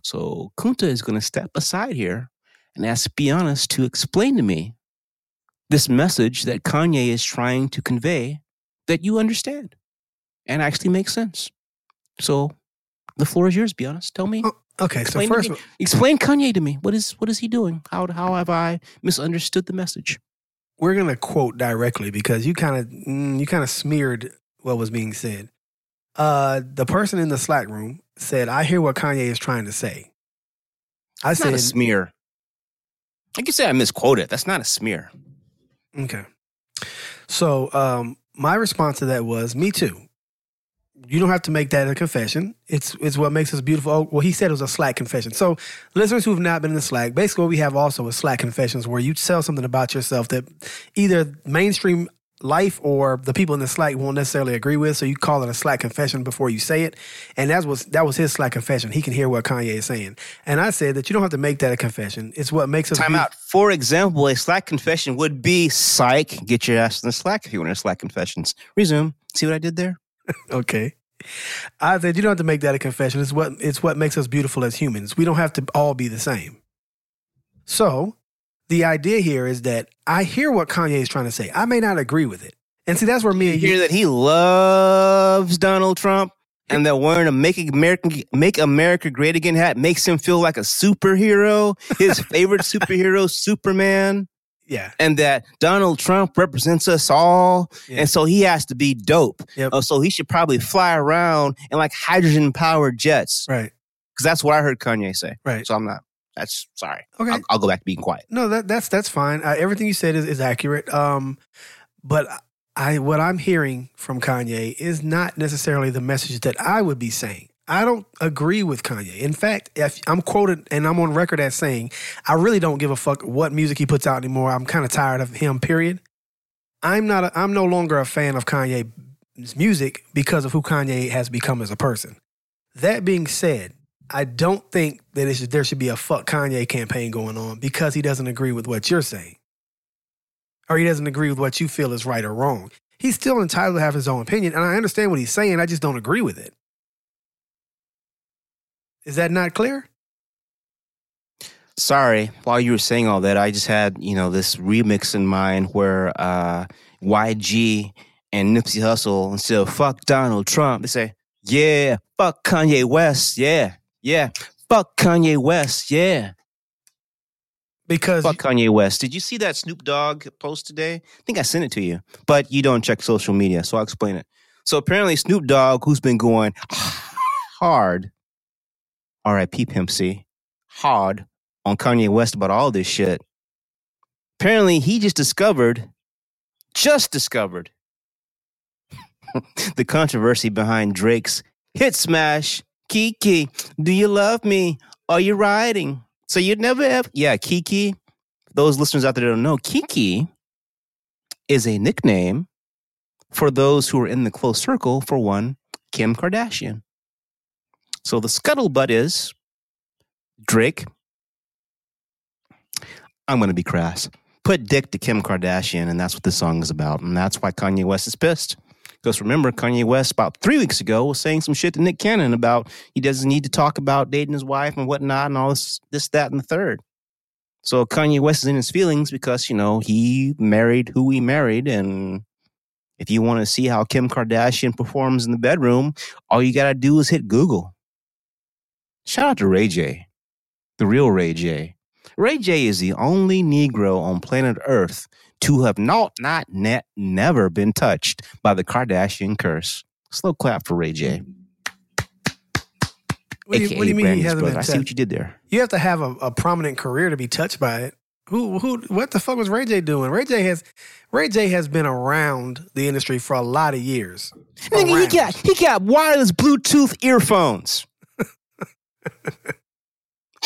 So Kunta is going to step aside here and ask Be to explain to me this message that Kanye is trying to convey that you understand and actually makes sense. So the floor is yours, Be Tell me. Oh, Okay, so Explain to first, me. Explain Kanye to me. What is what is he doing? How how have I misunderstood the message? we're gonna quote directly because you kind of mm, you kind of smeared what was being said. Uh, the person in the Slack room said, "I hear what Kanye is trying to say." I a said, smear. I can say I misquoted. That's not a smear. Okay. So um, my response to that was, "Me too." You don't have to make that a confession. It's it's what makes us beautiful. Oh, well, he said it was a Slack confession. So listeners who have not been in the Slack, basically what we have also is Slack confessions, where you tell something about yourself that either mainstream life or the people in the Slack won't necessarily agree with. So you call it a Slack confession before you say it, and that was that was his Slack confession. He can hear what Kanye is saying, and I said that you don't have to make that a confession. It's what makes us Time beautiful. out. For example, a Slack confession would be psych. Get your ass in the Slack if you want to Slack confessions. Resume. See what I did there? Okay. I said you don't have to make that a confession. It's what it's what makes us beautiful as humans. We don't have to all be the same. So, the idea here is that I hear what Kanye is trying to say. I may not agree with it. And see, that's where me and You hear that he loves Donald Trump and that wearing a Make America, Make America Great Again hat makes him feel like a superhero, his favorite superhero, Superman, Yeah. and that Donald Trump represents us all. Yeah. And so he has to be dope. Yep. Uh, so he should probably fly around in like hydrogen powered jets. Right. Because that's what I heard Kanye say. Right. So I'm not, that's sorry. Okay. I'll, I'll go back to being quiet. No, that that's that's fine. Uh, everything you said is, is accurate. Um, but I what I'm hearing from Kanye is not necessarily the message that I would be saying. I don't agree with Kanye. In fact, if I'm quoted and I'm on record as saying, I really don't give a fuck what music he puts out anymore. I'm kind of tired of him. Period. I'm not. A, I'm no longer a fan of Kanye's music because of who Kanye has become as a person. That being said, I don't think that should, there should be a fuck Kanye campaign going on because he doesn't agree with what you're saying. Or he doesn't agree with what you feel is right or wrong. He's still entitled to have his own opinion, and I understand what he's saying. I just don't agree with it. Is that not clear? Sorry, while you were saying all that, I just had, you know, this remix in mind where uh, YG and Nipsey Hussle, instead of fuck Donald Trump, they say, yeah, fuck Kanye West. Yeah, yeah, fuck Kanye West. Yeah, Because fuck Kanye West. Did you see that Snoop Dogg post today? I think I sent it to you, but you don't check social media, so I'll explain it. So apparently, Snoop Dogg, who's been going hard, R.I.P. Pimp C, hard on Kanye West about all this shit. Apparently, he just discovered, just discovered, the controversy behind Drake's hit smash Kiki, do you love me? Are you riding? So you'd never have, yeah, Kiki. Those listeners out there don't know, Kiki is a nickname for those who are in the close circle for one, Kim Kardashian. So the scuttlebutt is Drake. I'm going to be crass. Put dick to Kim Kardashian, and that's what this song is about. And that's why Kanye West is pissed. Because remember, Kanye West about three weeks ago was saying some shit to Nick Cannon about he doesn't need to talk about dating his wife and whatnot and all this, this, that, and the third. So Kanye West is in his feelings because, you know, he married who he married. And if you want to see how Kim Kardashian performs in the bedroom, all you got to do is hit Google. Shout out to Ray J, the real Ray J. Ray J is the only Negro on planet Earth to have not, not, net, never been touched by the Kardashian curse. Slow clap for Ray J. What do you, AKA what do you mean he hasn't brother. been I see what you did there. You have to have a, a prominent career to be touched by it. Who who what the fuck was Ray J doing? Ray J has Ray J has been around the industry for a lot of years. Nigga, he got he got wireless Bluetooth earphones.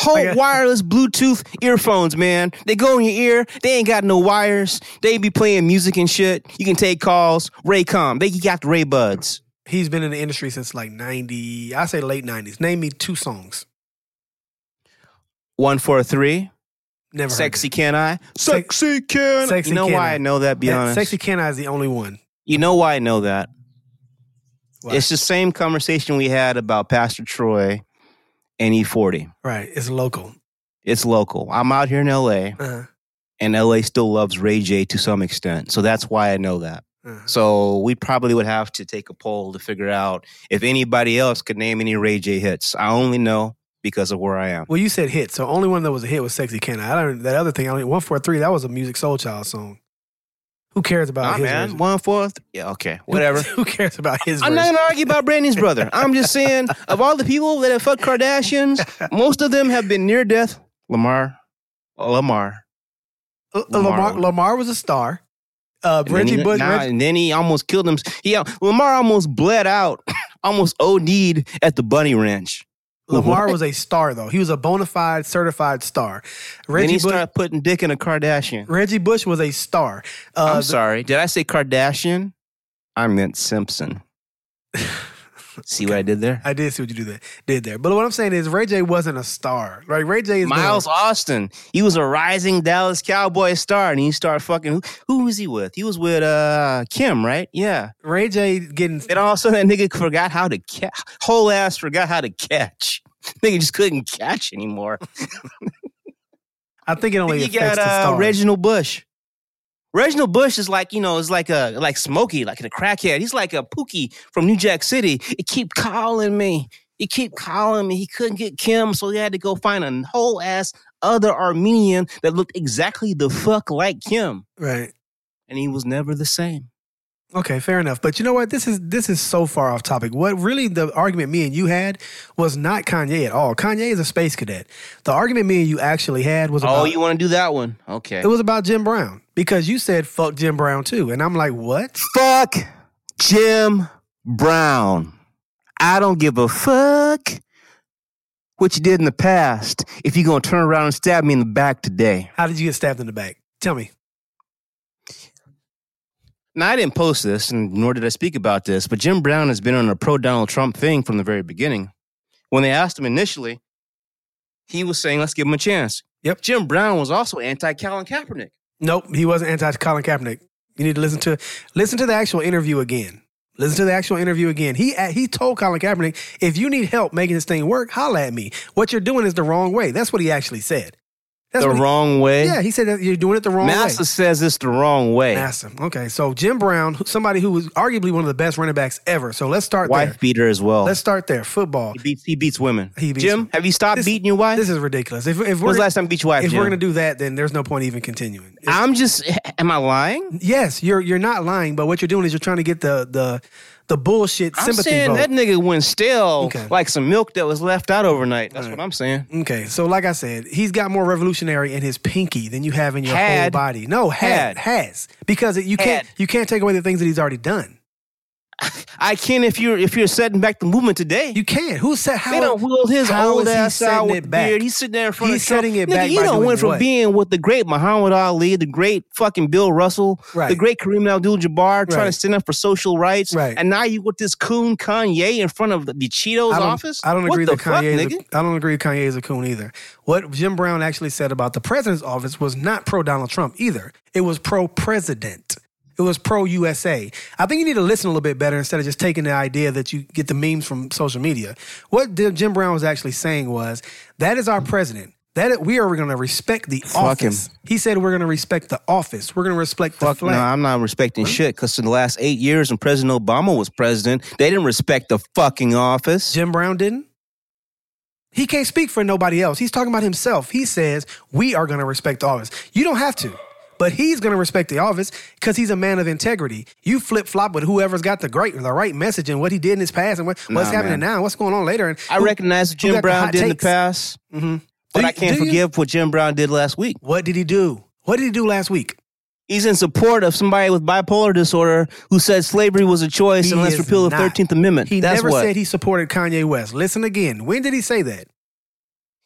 Whole got- wireless Bluetooth earphones, man. They go in your ear. They ain't got no wires. They be playing music and shit. You can take calls. Raycon. They got the Ray Buds. He's been in the industry since like ninety, I say late nineties. Name me two songs. one four three. Never Sexy can I? Sex- Sexy can. I? You know Can why I? I know that? Be That- honest. Sexy Can I is the only one. You know why I know that? Why? It's the same conversation we had about Pastor Troy and E40. right. It's local. It's local. I'm out here in LA. Uh, and LA still loves Ray J to some extent. So that's why I know that. uh. So we probably would have to take a poll to figure out if anybody else could name any Ray J hits. I only know because of where I am. Well, you said hit, so only one that was a hit was "Sexy Can I." I don't. That other thing, I don't. One four three. That was a Musiq Soulchild song. Who cares about Nah, his man. version? One fourth. Yeah, okay. Whatever. Who cares about his I'm not gonna argue about Brandy's brother. I'm just saying, of all the people that have fucked Kardashians, most of them have been near death. Lamar, Lamar. Uh, Lamar. Lamar, Lamar was a star. Uh, And then, Reggie he, Bush. nah, Reggie, and then he almost killed him. He Lamar almost bled out, almost OD'd at the Bunny Ranch. Lamar What? was a star, though. He was a bona fide, certified star. then Reggie he Bush. started putting dick in a Kardashian. Reggie Bush was a star. Uh, I'm sorry. Did I say Kardashian? I meant Simpson. See what I did there? I did see what you did there, did there. But what I'm saying is, Ray J wasn't a star. Right? Ray J is Miles Austin. He was a rising Dallas Cowboy star, and he started fucking. Who, who was he with? He was with uh Kim, right? Yeah. Ray J getting And also that nigga forgot how to catch. Whole ass forgot how to catch. Nigga just couldn't catch anymore. I think it only you got the uh. Reginald Bush. Reginald Bush is like you know, is like a like Smokey, like a crackhead. He's like a Pookie from New Jack City. He keep calling me. He keep calling me. He couldn't get Kim, so he had to go find a whole ass other Armenian that looked exactly the fuck like Kim, right. and he was never the same. Okay, fair enough. But you know what? This is this is so far off topic. What really the argument me and you had was not Kanye at all. Kanye is a space cadet. The argument me and you actually had was oh, about Oh, you want to do that one? Okay. it was about Jim Brown because you said fuck Jim Brown too, and I'm like, what? fuck Jim Brown. I don't give a fuck what you did in the past if you're going to turn around and stab me in the back today. How did you get stabbed in the back? Tell me. Now, I didn't post this, and nor did I speak about this, but Jim Brown has been on a pro Donald Trump thing from the very beginning. When they asked him initially, he was saying, let's give him a chance. Yep. Jim Brown was also anti Colin Kaepernick. Nope, he wasn't anti Colin Kaepernick. You need to listen to listen to the actual interview again. Listen to the actual interview again. He uh, he told Colin Kaepernick, if you need help making this thing work, holla at me. What you're doing is the wrong way. That's what he actually said. That's the what he- wrong way. Yeah, he said that you're doing it the wrong Massa way. Massa says it's the wrong way. Massa. Okay, so Jim Brown, somebody who was arguably one of the best running backs ever. So let's start Wife there. beater as well. Let's start there. Football. he, beats, he beats women. He beats Jim, women. have you stopped This- beating your wife? This is ridiculous. If, if When's we're the last time you beat your wife, if Jim? we're gonna do that, then there's no point even continuing. It's- I'm just. Am I lying? yes, you're you're not lying, but what you're doing is you're trying to get the the the bullshit I'm sympathy saying vote. that nigga went stale Okay. like some milk that was left out overnight. That's All what I'm saying. Okay, so like I said, he's got more revolutionary in his pinky than you have in your whole body. No, had, Had. has because it, you can't you can't take away the things that he's already done. I can if you're if you're setting back the movement today. You can. Who said how? they don't wheel his how old ass out with it back? beard. He's sitting there in front He's of Trump. setting it Nigga, back You don't went from what? being with the great Muhammad Ali, the great fucking Bill Russell, Right. the great Kareem Abdul-Jabbar, trying to stand up for social rights, Right. and now you with this coon Kanye in front of the, the Cheetos I office. I don't What agree that Kanye. fuck, is a, I don't agree Kanye is a coon either. What Jim Brown actually said about the president's office was not pro Donald Trump either. It was pro president. It was pro USA. I think you need to listen a little bit better instead of just taking the idea that you get the memes from social media. What Jim Brown was actually saying was that is our president. That we are going to respect the Fuck him. office. He said we're going to respect the office. We're going to respect the Fuck no. I'm not respecting shit because in the last eight years when President Obama was president, they didn't respect the fucking office. Jim Brown didn't? He can't speak for nobody else. He's talking about himself. He says, We are going to respect the office. You don't have to, but he's going to respect the office because he's a man of integrity. You flip flop with whoever's got the great, the right message and what he did in his past and what, what's Nah, happening man. now, what's going on later. And I who- recognize Jim Brown did in the takes? past, Mhm. but Do I can't do you? forgive what Jim Brown did last week. What did he do? What did he do last week? He's in support of somebody with bipolar disorder who said slavery was a choice He and let's repeal the. Thirteenth Amendment. He That's never what said he supported Kanye West. Listen again. When did he say that?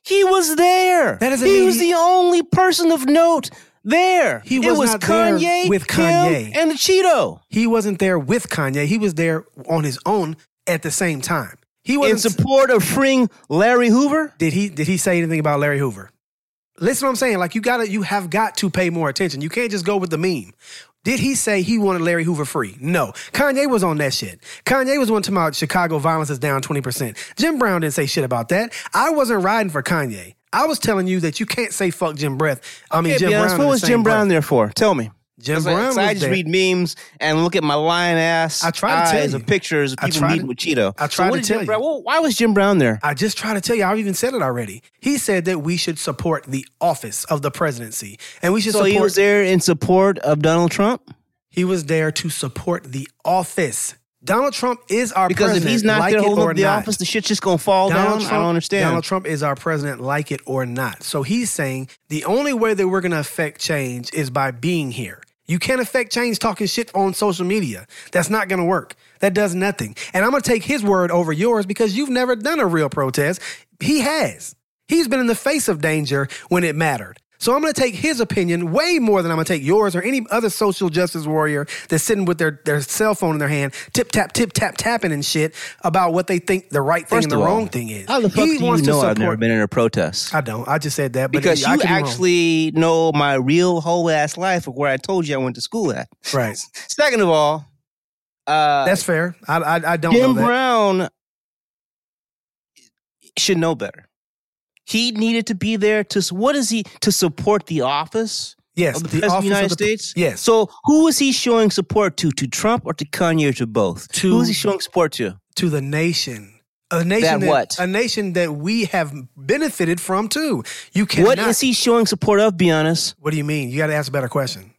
he was there. That he was he- the only person of note there. He it was was not there Kanye with Kanye. and the Cheeto He wasn't there with Kanye. He was there on his own at the same time. He was in support of freeing Larry Hoover. Did he did he say anything about Larry Hoover? Listen what I'm saying. Like you gotta you have got to pay more attention. You can't just go with the meme. Did he say he wanted Larry Hoover free? No. Kanye was on that shit. Kanye was one talking about Chicago violence is down 20%. Jim Brown didn't say shit about that. I wasn't riding for Kanye. I was telling you that you can't say fuck Jim Breath. I mean Jim Brown. what was same Jim Brown there for? Tell me. Jim 'Cause I- Brown 'cause I just there. read memes and look at my lion ass I try to tell eyes you. of pictures of I people try meeting to- with Cheeto. I So try what to tell Jim you. Brown, well, why was Jim Brown there? I just try to tell you, I've even said it already. He said that we should support the office of the presidency. And we should So support he was there in support of Donald Trump? He was there to support the office. Donald Trump is our president. Because if he's not like there holding up the not. office, the shit's just gonna fall Donald down. Trump, I don't understand. Donald Trump is our president, like it or not. So he's saying the only way that we're going to affect change is by being here. You can't affect change talking shit on social media. That's not going to work. That does nothing. And I'm going to take his word over yours because you've never done a real protest. He has. He's been in the face of danger when it mattered. So I'm going to take his opinion way more than I'm going to take yours or any other social justice warrior that's sitting with their, their cell phone in their hand, tip tap, tip tap, tapping and shit about what they think the right thing First and the all, wrong thing is. How the fuck he do you wants to know I've never been in a protest? I don't. I just said that but Because you could be actually know my real whole ass life of where I told you I went to school at. right. Second of all, uh, That's fair. I I, I don't Jim know. Brown should know better. He needed to be there to what is he to support the office yes, of the, the president of the United of the, States? Yes. So who is he showing support to? To Trump or to Kanye or to both? To- who is he showing support to? to the nation. A nation That what? A nation that we have benefited from too. You cannot. What is he showing support of? Be honest. What do you mean? You got to ask a better question.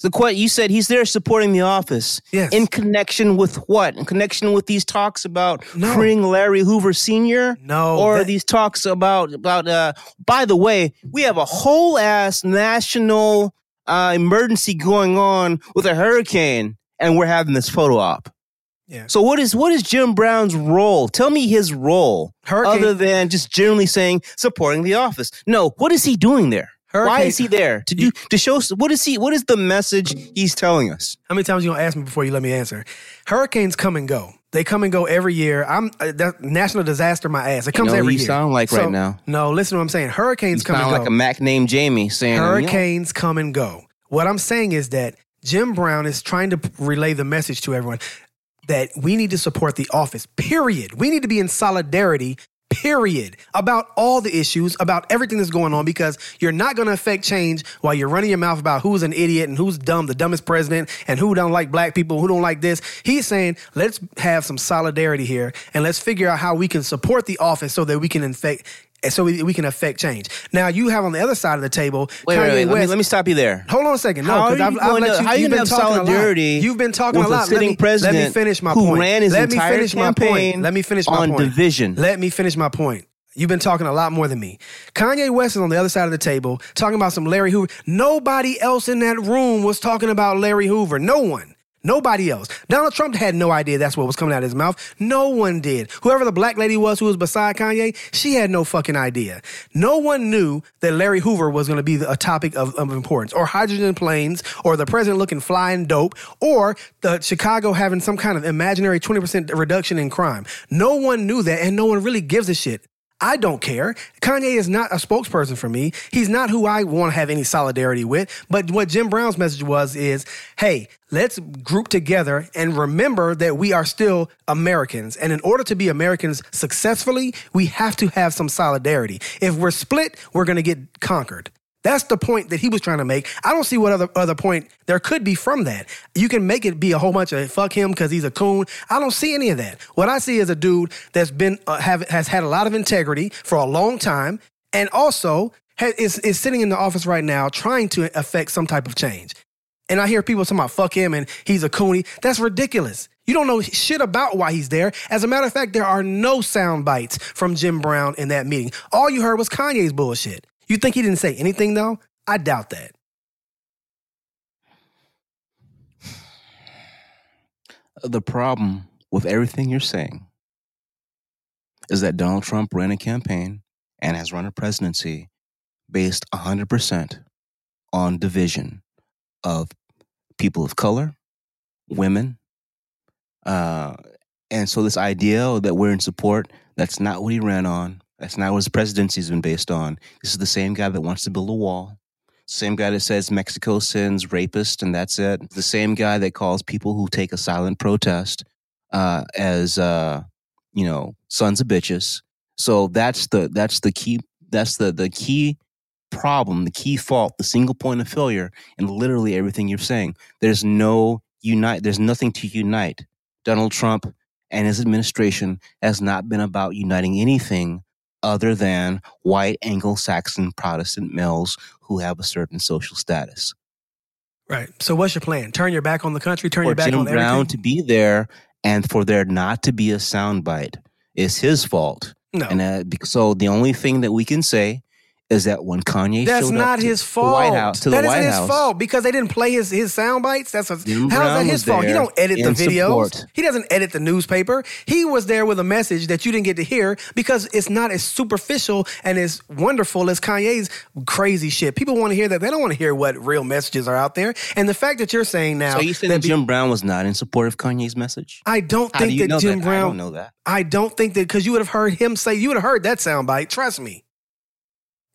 The que- you said he's there supporting the office. Yes. In connection with what? In connection with these talks about No. freeing Larry Hoover Sr. No. or that- these talks about about uh by the way we have a whole ass national uh emergency going on with a hurricane and we're having this photo op Yeah. so what is what is jim brown's role tell me his role Hurricane- other than just generally saying supporting the office no what is he doing there why is he there to do to show what is he what is the message he's telling us How many times you gonna ask me before you let me answer? Hurricanes come and go. They come and go every year. I'm uh, that national disaster. My ass. It comes know every you year. sound like right now. No, listen to what I'm saying. Hurricanes you come and sound go. like a mac named jamie saying you know, Hurricanes come and go. What I'm saying is that Jim Brown is trying to relay the message to everyone that we need to support the office, period. We need to be in solidarity, period, about all the issues, about everything that's going on, because you're not going to affect change while you're running your mouth about who's an idiot and who's dumb, the dumbest president, and who don't like black people, who don't like this. He's saying, let's have some solidarity here and let's figure out how we can support the office so that we can infect. So we, we can affect change. Now you have on the other side of the table, wait, Kanye wait, wait. Let, me, West- let me stop you there Hold on a second. No, because I've, I've let to- you. how you You've been talking a lot. You've been talking with a lot. sitting let me, let president me finish my who point. ran his let me entire finish my campaign point. Let me finish my on point. division. Let me finish my point. You've been talking a lot more than me. Kanye West is on the other side of the table talking about some Larry Hoover. Nobody else in that room was talking about Larry Hoover. No one. Nobody else. Donald Trump had no idea that's what was coming out of his mouth. No one did. Whoever the black lady was who was beside Kanye, she had no fucking idea. No one knew that Larry Hoover was going to be a topic of, of importance, or hydrogen planes, or the president looking flying dope, or the Chicago having some kind of imaginary 20% reduction in crime. No one knew that, and no one really gives a shit. I don't care. Kanye is not a spokesperson for me. He's not who I want to have any solidarity with. But what Jim Brown's message was is, hey, let's group together and remember that we are still Americans. And in order to be Americans successfully, we have to have some solidarity. If we're split, we're going to get conquered. That's the point that he was trying to make. I don't see what other other point there could be from that. You can make it be a whole bunch of fuck him because he's a coon. I don't see any of that. What I see is a dude that's been uh, have has had a lot of integrity for a long time, and also has, is is sitting in the office right now trying to affect some type of change. And I hear people talking about fuck him and he's a cooney. That's ridiculous. You don't know shit about why he's there. As a matter of fact, there are no sound bites from Jim Brown in that meeting. All you heard was Kanye's bullshit. You think he didn't say anything though? I doubt that. The problem with everything you're saying is that Donald Trump ran a campaign and has run a presidency based 100% on division of people of color, women. Uh, and so, this idea that we're in support, that's not what he ran on. That's not what his presidency's been based on. This is the same guy that wants to build a wall. Same guy that says Mexico sends rapists and that's it. The same guy that calls people who take a silent protest uh, as uh, you know sons of bitches. So that's the that's the key that's the the key problem, the key fault, the single point of failure in literally everything you're saying. There's no unite. There's nothing to unite. Donald Trump and his administration has not been about uniting anything other than white Anglo Saxon Protestant males who have a certain social status. Right. So, what's your plan? Turn your back on the country. Turn for your back Jim on Brown to be there and for there not to be a soundbite is his fault. No, And uh, so the only thing that we can say is that when Kanye that's showed not up to his the fault. White House to That the isn't White his House, fault because they didn't play his his sound bites. That's a, how's that his fault? He don't edit the videos. support. He doesn't edit the newspaper. He was there with a message that you didn't get to hear because it's not as superficial and as wonderful as Kanye's crazy shit. People want to hear that. They don't want to hear what real messages are out there. And the fact that you're saying now, So you saying that that be- Jim Brown was not in support of Kanye's message? I don't do think you that Jim that? Brown. I don't know that. I don't think that because you would have heard him say, you would have heard that soundbite. Trust me.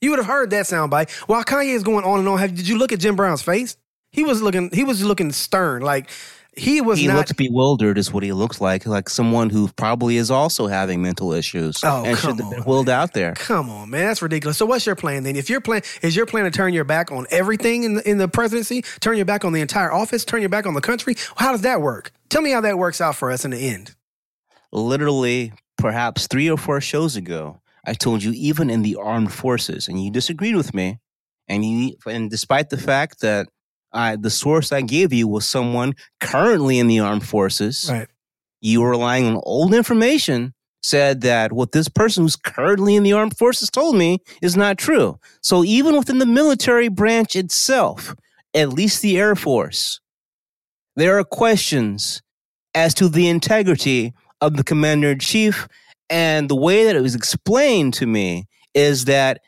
You would have heard that soundbite. While Kanye is going on and on, have, did you look at Jim Brown's face? He was looking. He was looking stern. Like he was He not. looks bewildered, is what he looks like, like someone who probably is also having mental issues Oh, and come should have been on, wheeled out there. Come on, man, that's ridiculous. So, what's your plan then? If your plan is your plan to turn your back on everything in the, in the presidency, turn your back on the entire office, turn your back on the country, how does that work? Tell me how that works out for us in the end. literally perhaps three or four shows ago, I told you even in the armed forces, and you disagreed with me, and you and despite the fact that I the source I gave you was someone currently in the armed forces, Right. you were relying on old information. Said that what this person who's currently in the armed forces told me is not true. So even within the military branch itself, at least the Air Force, there are questions as to the integrity of the commander in chief. And the way that it was explained to me is that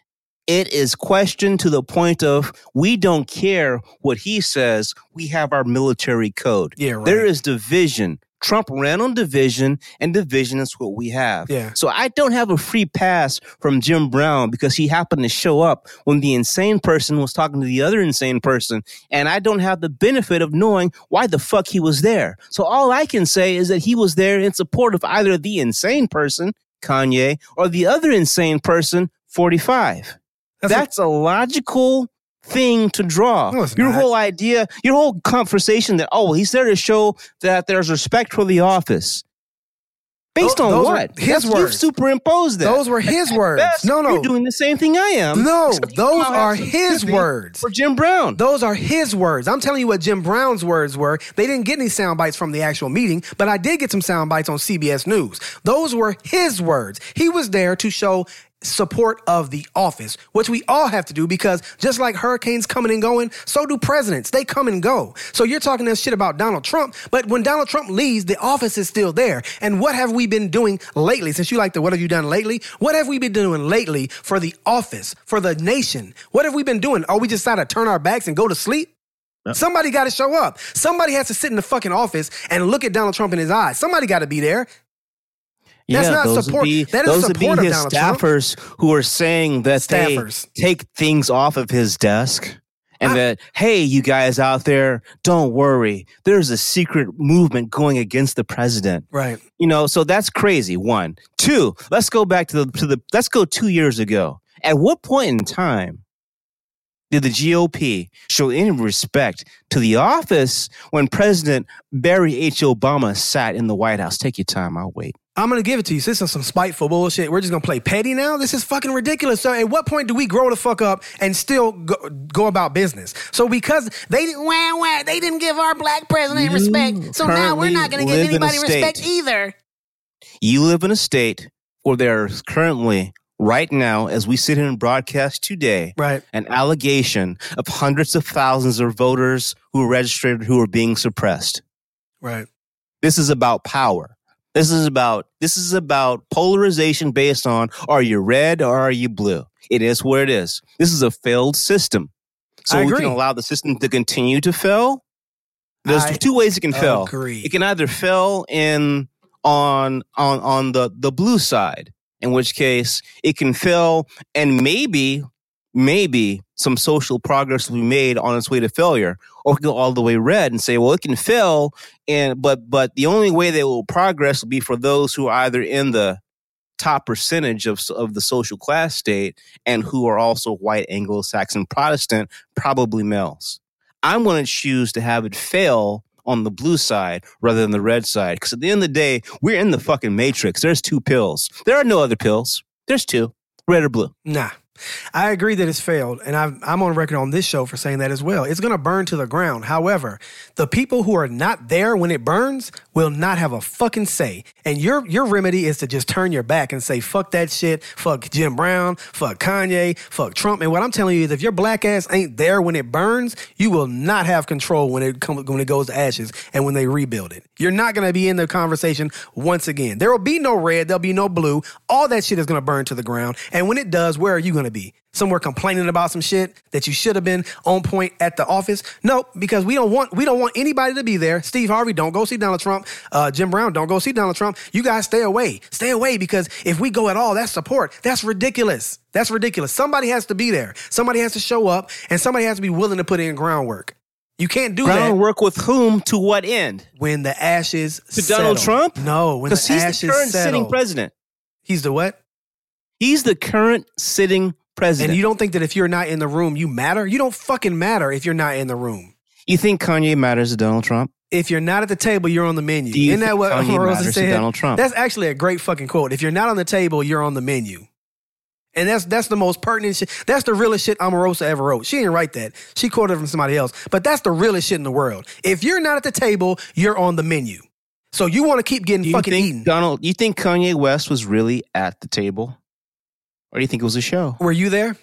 it is questioned to the point of we don't care what he says. We have our military code. Yeah, right. There is division. Trump ran on division, and division is what we have. Yeah. So I don't have a free pass from Jim Brown because he happened to show up when the insane person was talking to the other insane person, and I don't have the benefit of knowing why the fuck he was there. So all I can say is that he was there in support of either the insane person, Kanye, or the other insane person, 45. That's That's, a logical thing to draw. No, your not. whole idea, your whole conversation that, oh, well, he's there to show that there's respect for the office. Based Tho- on those what? his That's- You've words. superimposed that. Those were his At words. best, No, no. You're doing the same thing I am. No, those are his words. For Jim Brown. Those are his words. I'm telling you what Jim Brown's words were. They didn't get any sound bites from the actual meeting, but I did get some sound bites on CBS News. Those were his words. He was there to show support of the office, which we all have to do because just like hurricanes coming and going, so do presidents. They come and go. So you're talking this shit about Donald Trump, but when Donald Trump leaves, the office is still there. And what have we been doing lately? Since you like the what have you done lately? What have we been doing lately for the office, for the nation? What have we been doing? Are we just decided to turn our backs and go to sleep? Somebody got to show up. Somebody has to sit in the fucking office and look at Donald Trump in his eyes. Somebody got to be there. That's not those support- Would be, that is those would be of his Donald Trump. staffers who are saying that Staffers. they take things off of his desk. And I- that, hey, you guys out there, don't worry. There's a secret movement going against the president. Right. You know, so that's crazy. One, two. Let's go back to the to the. Let's go two years ago. At what point in time did the GOP show any respect to the office when President Barry H. Obama sat in the White House? Take your time. I'll wait. I'm gonna give it to you. This is some spiteful bullshit. We're just gonna play petty now. This is fucking ridiculous. So, at what point do we grow the fuck up and still go, go about business? So, because they didn't, wah, wah, they didn't give our black president You respect, so now we're not gonna give live in a anybody respect either. You live in a state where there's currently, right now, as we sit here and broadcast today, Right. an allegation of hundreds of thousands of voters who are registered who are being suppressed. Right. This is about power. This is about this is about polarization based on are you red or are you blue? It is what it is. This is a failed system. So we can allow the system to continue to fail. There's I two ways it can fail. It can either fail in on on on the the blue side, in which case it can fail and maybe maybe some social progress will be made on its way to failure or can go all the way red and say well it can fail and but but the only way they will progress will be for those who are either in the top percentage of of the social class state and who are also white anglo-saxon protestant probably males. I'm going to choose to have it fail on the blue side rather than the red side because at the end of the day we're in the fucking matrix. There's two pills. There are no other pills. There's two red or blue. Nah. I agree that it's failed, and I'm, I'm on record on this show for saying that as well. It's going to burn to the ground. However, the people who are not there when it burns will not have a fucking say. And your your remedy is to just turn your back and say, fuck that shit, fuck Jim Brown, fuck Kanye, fuck Trump. And what I'm telling you is if your black ass ain't there when it burns, you will not have control when it when it goes to ashes and when they rebuild it. You're not going to be in the conversation once again. There will be no red, there'll be no blue. All that shit is going to burn to the ground. And when it does, where are you going to be? Somewhere complaining about some shit that you should have been on point at the office? Nope, because we don't want we don't want anybody to be there. Steve Harvey, don't go see Donald Trump. Uh, Jim Brown, don't go see Donald Trump. You guys stay away. Stay away because if we go at all, that's support. That's ridiculous. That's ridiculous. Somebody has to be there. Somebody has to show up, and somebody has to be willing to put in groundwork. You can't do that groundwork with whom to what end when the ashes To Donald. Trump? No, when the because he's ashes the current settle. sitting president He's the what? He's the current sitting president And you don't think that if you're not in the room, you matter? You don't fucking matter if you're not in the room. You think Kanye matters to Donald Trump? If you're not at the table, you're on the menu. Do you Isn't that what Kanye matters to said? Donald Trump? That's actually a great fucking quote. If you're not on the table, you're on the menu. And that's that's the most pertinent shit. That's the realest shit Omarosa ever wrote. She didn't write that. She quoted it from somebody else. But that's the realest shit in the world. If you're not at the table, you're on the menu. So you want to keep getting you fucking think eaten. Donald? You think Kanye West was really at the table, or do you think it was a show? Were you there?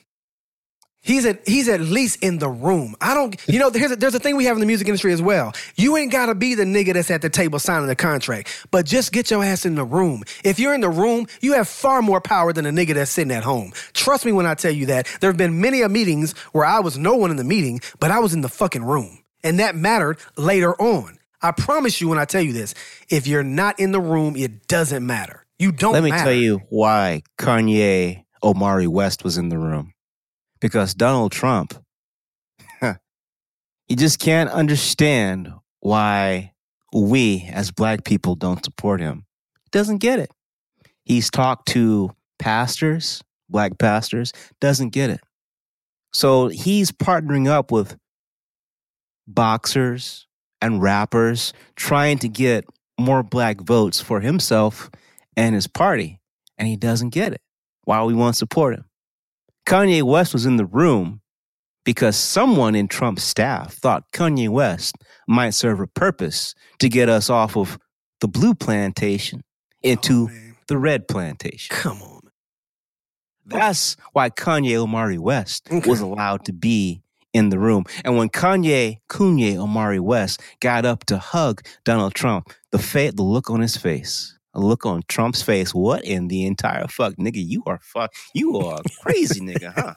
He's at he's at least in the room. I don't. You know, there's a, there's a thing we have in the music industry as well. You ain't got to be the nigga that's at the table signing the contract, but just get your ass in the room. If you're in the room, you have far more power than a nigga that's sitting at home. Trust me when I tell you that. There have been many a meetings where I was no one in the meeting, but I was in the fucking room, and that mattered later on. I promise you when I tell you this. If you're not in the room, it doesn't matter. You don't. Let me matter. tell you why Kanye Omari West was in the room. Because Donald Trump, he just can't understand why we as black people don't support him. Doesn't get it. He's talked to pastors, black pastors, doesn't get it. So he's partnering up with boxers and rappers trying to get more black votes for himself and his party, and he doesn't get it. Why we want to support him? Kanye West was in the room because someone in Trump's staff thought Kanye West might serve a purpose to get us off of the blue plantation into Oh, the red plantation. Come on. That's why Kanye Omari West Okay. was allowed to be in the room. And when Kanye Kanye Omari West got up to hug Donald Trump, the fa- the look on his face, a look on Trump's face, what in the entire fuck, nigga? You are fuck, you are crazy nigga, huh?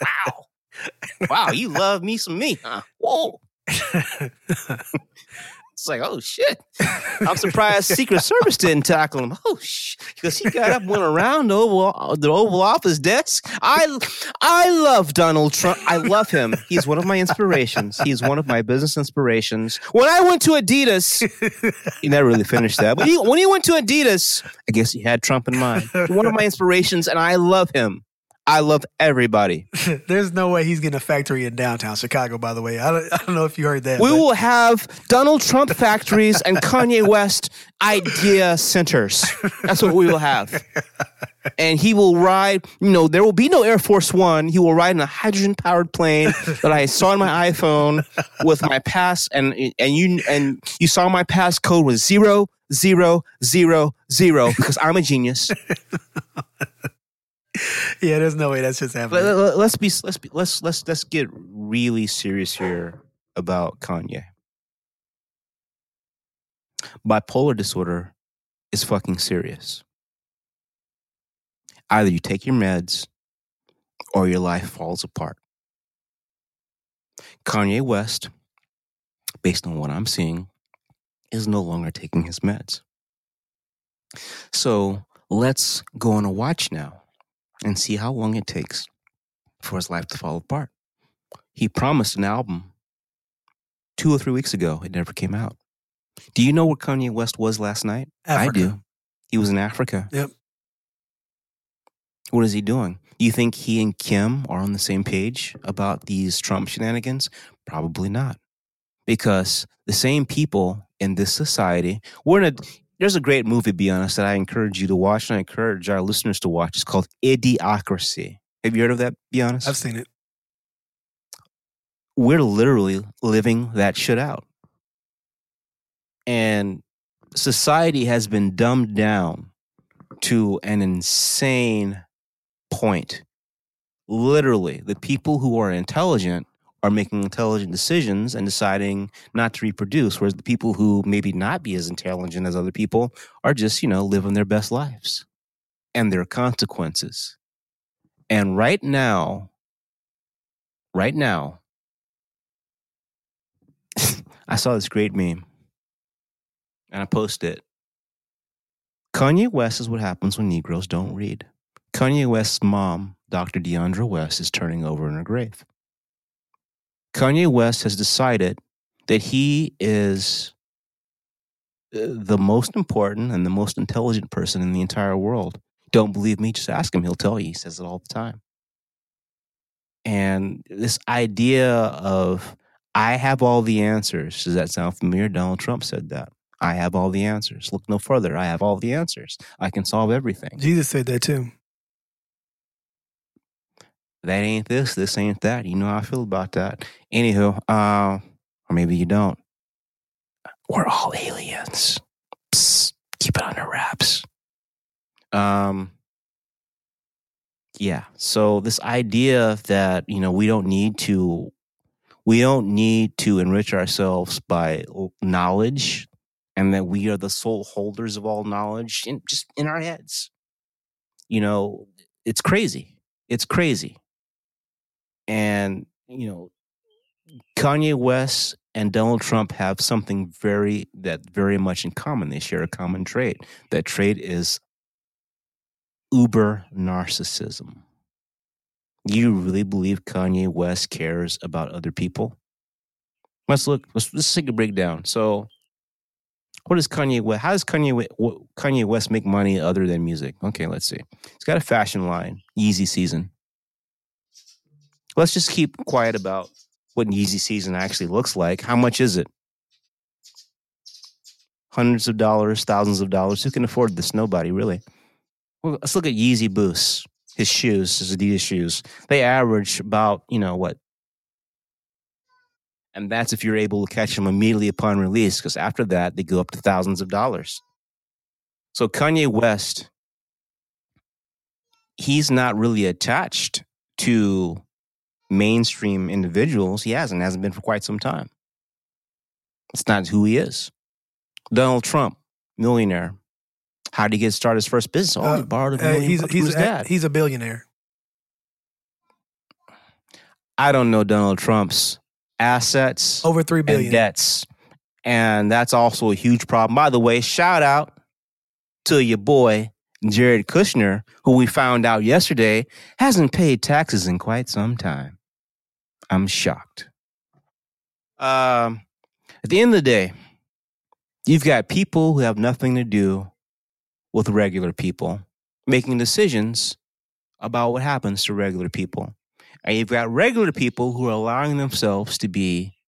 Wow, wow, you love me some me, huh? Whoa. It's like, oh shit. I'm surprised Secret Service didn't tackle him. Oh shit. Because he got up, went around the Oval, the Oval Office desk. I I love Donald Trump. I love him. He's one of my inspirations. He's one of my business inspirations. When I went to Adidas, he never really finished that. But he, when he went to Adidas, I guess he had Trump in mind. One of my inspirations, and I love him. I love everybody. There's no way he's getting a factory in downtown Chicago. By the way, I don't, I don't know if you heard that. We but- will have Donald Trump factories and Kanye West idea centers. That's what we will have. And he will ride, you know, there will be no Air Force One. He will ride in a hydrogen powered plane that I saw on my iPhone with my pass and and you and you saw my pass code was zero zero zero zero because I'm a genius. Yeah, there's no way that's just happening. Let, let's be let's be let's let's let's get really serious here about Kanye. Bipolar disorder is fucking serious. Either you take your meds or your life falls apart. Kanye West, based on what I'm seeing, is no longer taking his meds. So let's go on a watch now and see how long it takes for his life to fall apart. He promised an album two or three weeks ago. It never came out. Do you know where Kanye West was last night? Africa. I do. He was in Africa. Yep. What is he doing? Do you think he and Kim are on the same page about these Trump shenanigans? Probably not. Because the same people in this society, we're in a there's a great movie, be honest, that I encourage you to watch and I encourage our listeners to watch. It's called Idiocracy. Have you heard of that, be honest? I've seen it. we're literally living that shit out. And society has been dumbed down to an insane point. Literally, the people who are intelligent are making intelligent decisions and deciding not to reproduce, whereas the people who maybe not be as intelligent as other people are just, you know, living their best lives. And their consequences. And right now, right now, I saw this great meme and I posted it. Kanye West is what happens when Negroes don't read. Kanye West's mom, Dr. Donda West, is turning over in her grave. Kanye West has decided that he is uh, the most important and the most intelligent person in the entire world. Don't believe me? Just ask him. He'll tell you. He says it all the time. And this idea of I have all the answers. Does that sound familiar? Donald Trump said that. I have all the answers. Look no further. I have all the answers. I can solve everything. Jesus said that too. That ain't this. This ain't that. You know how I feel about that. Anywho, uh, or maybe you don't. We're all aliens. Psst, keep it under wraps. Um, yeah. So this idea that you know we don't need to, we don't need to enrich ourselves by knowledge, and that we are the sole holders of all knowledge, in, just in our heads. You know, it's crazy. It's crazy. And you know, Kanye West and Donald Trump have something very that very much in common. They share a common trait. That trait is uber narcissism. Do you really believe Kanye West cares about other people? Let's look. Let's, let's take a breakdown. So, what does Kanye West? How does Kanye Kanye West make money other than music? Okay, let's see. He's got a fashion line, Yeezy Season. Let's just keep quiet about what Yeezy Season actually looks like. How much is it? Hundreds of dollars, thousands of dollars. Who can afford this? Nobody, really. Well, let's look at Yeezy Boost, his shoes, his Adidas shoes. They average about, you know, what? And that's if you're able to catch them immediately upon release, because after that, they go up to thousands of dollars. So Kanye West he's not really attached to mainstream individuals. He hasn't, hasn't been for quite some time. It's not who he is. Donald Trump, millionaire. How did he get started his first business? Oh, Uh, he borrowed a Uh, million he's bucks from he's his a, dad. he's a billionaire. I don't know Donald Trump's assets Over three billion. and debts. And that's also a huge problem. By the way, shout out to your boy, Jared Kushner, who we found out yesterday hasn't paid taxes in quite some time. I'm shocked. Um, at the end of the day, you've got people who have nothing to do with regular people making decisions about what happens to regular people. And you've got regular people who are allowing themselves to be,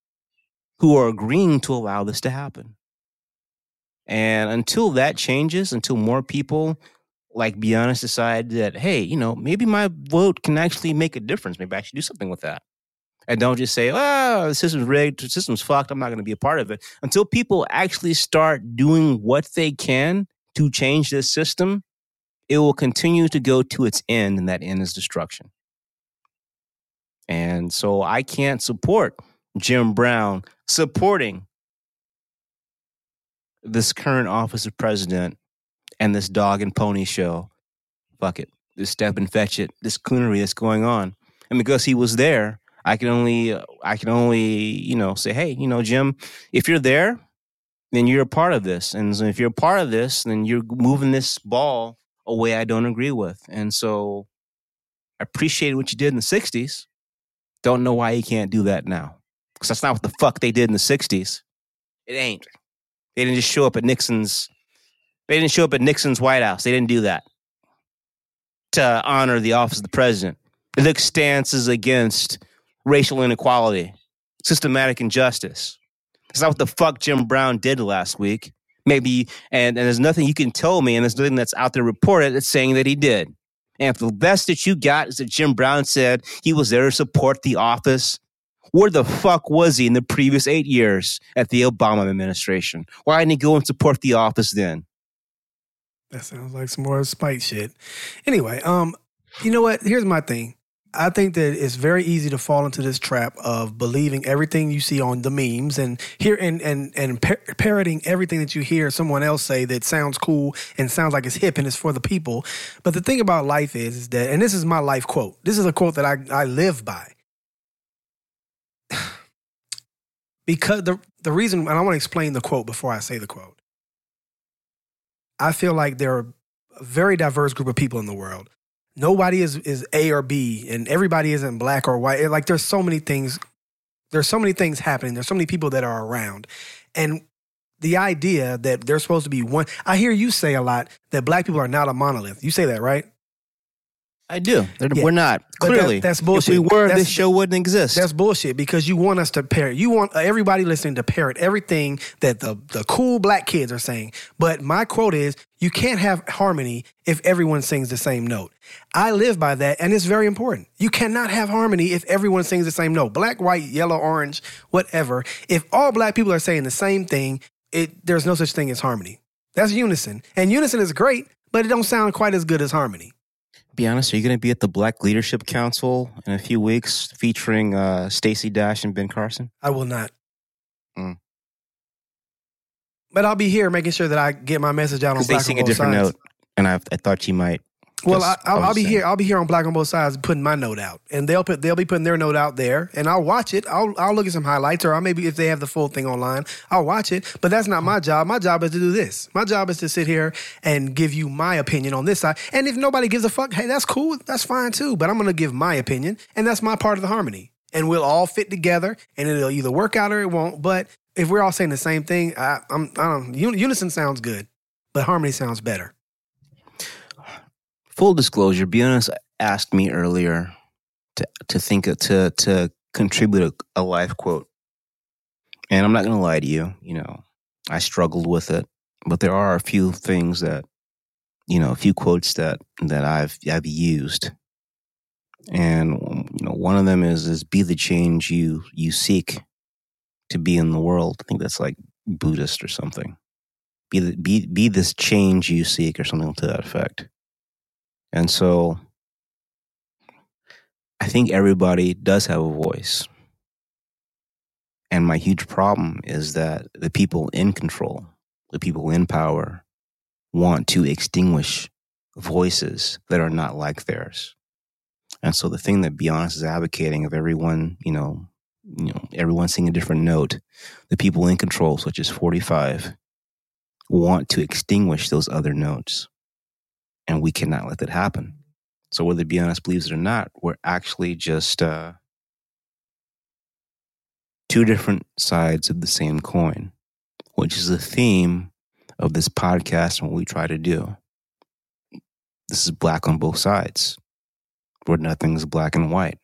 who are agreeing to allow this to happen. And until that changes, until more people, like be honest, decide that, hey, you know, maybe my vote can actually make a difference. Maybe I should do something with that. And don't just say, oh, the system's rigged, the system's fucked, I'm not going to be a part of it. Until people actually start doing what they can to change this system, it will continue to go to its end, and that end is destruction. And so I can't support Jim Brown supporting this current office of president and this dog and pony show. Fuck it. This step and fetch it, this coonery that's going on. And because he was there, I can only I can only, you know, say, hey, you know, Jim, if you're there, then you're a part of this. And so if you're a part of this, then you're moving this ball a way I don't agree with. And so I appreciate what you did in the 60s. Don't know why you can't do that now. Because that's not what the fuck they did in the 60s. It ain't. They didn't just show up at Nixon's. They didn't show up at Nixon's White House. They didn't do that to honor the office of the president. They took stances against racial inequality, systematic injustice. That's not what the fuck Jim Brown did last week. Maybe, and, and there's nothing you can tell me, and there's nothing that's out there reported that's saying that he did. And if the best that you got is that Jim Brown said he was there to support the office, where the fuck was he in the previous eight years at the Obama administration? Why didn't he go and support the office then? That sounds like some more spite shit. Anyway, um, you know what? Here's my thing. I think that it's very easy to fall into this trap of believing everything you see on the memes and hear and and and par- parroting everything that you hear someone else say that sounds cool and sounds like it's hip and it's for the people. But the thing about life is, is that, and this is my life quote. This is a quote that I I live by. because the the reason, and I want to explain the quote before I say the quote. I feel like there are a very diverse group of people in the world. Nobody is is A or B, and everybody isn't black or white. Like there's so many things. There's so many things happening. There's so many people that are around, and the idea that they're supposed to be one. I hear you say a lot that black people are not a monolith. You say that, right? I do. Yeah. We're not. But that- Clearly. that's If bullshit. we were, That's- this show wouldn't exist. That's bullshit because you want us to parrot. You want uh, everybody listening to parrot everything that the, the cool black kids are saying. But my quote is you can't have harmony if everyone sings the same note. I live by that, and it's very important. You cannot have harmony if everyone sings the same note. Black, white, yellow, orange, whatever. If all black people are saying the same thing, it there's no such thing as harmony. That's unison. And unison is great, but it don't sound quite as good as harmony. Be honest, are you going to be at the Black Leadership Council in a few weeks featuring uh, Stacey Dash and Ben Carson? I will not. Mm. But I'll be here making sure that I get my message out on Because they sing a different note, and I, I thought you might. Well, I, Yes, I I'll, I'll be saying. here. I'll be here on Black on both sides, putting my note out, and they'll put they'll be putting their note out there, and I'll watch it. I'll I'll look at some highlights, or I'll maybe if they have the full thing online, I'll watch it. But that's not my hmm. job. My job is to do this. My job is to sit here and give you my opinion on this side. And if nobody gives a fuck, hey, that's cool. That's fine too. But I'm gonna give my opinion, and that's my part of the harmony. And we'll all fit together, and it'll either work out or it won't. But if we're all saying the same thing, I, I'm I don't. un- Unison sounds good, but harmony sounds better. Full disclosure, be honest asked me earlier to to think to to contribute a, a life quote, and I'm not going to lie to you. You know, I struggled with it, but there are a few things that you know, a few quotes that that I've I've used, and you know, one of them is is be the change you you seek to be in the world. I think that's like Buddhist or something. Be the, be be this change you seek or something to that effect. And so I think everybody does have a voice. And my huge problem is that the people in control, the people in power, want to extinguish voices that are not like theirs. And so the thing that Beyonce is advocating of everyone, you know, you know, everyone singing a different note, the people in control, such as 45, want to extinguish those other notes. And we cannot let that happen. So whether Beyonce believes it or not, we're actually just uh, two different sides of the same coin, which is the theme of this podcast and what we try to do. This is black on both sides, where nothing's black and white.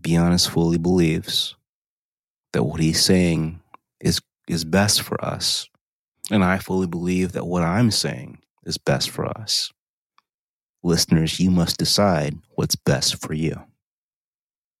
Beyonce fully believes that what he's saying is is best for us. And I fully believe that what I'm saying is best for us. Listeners, you must decide what's best for you.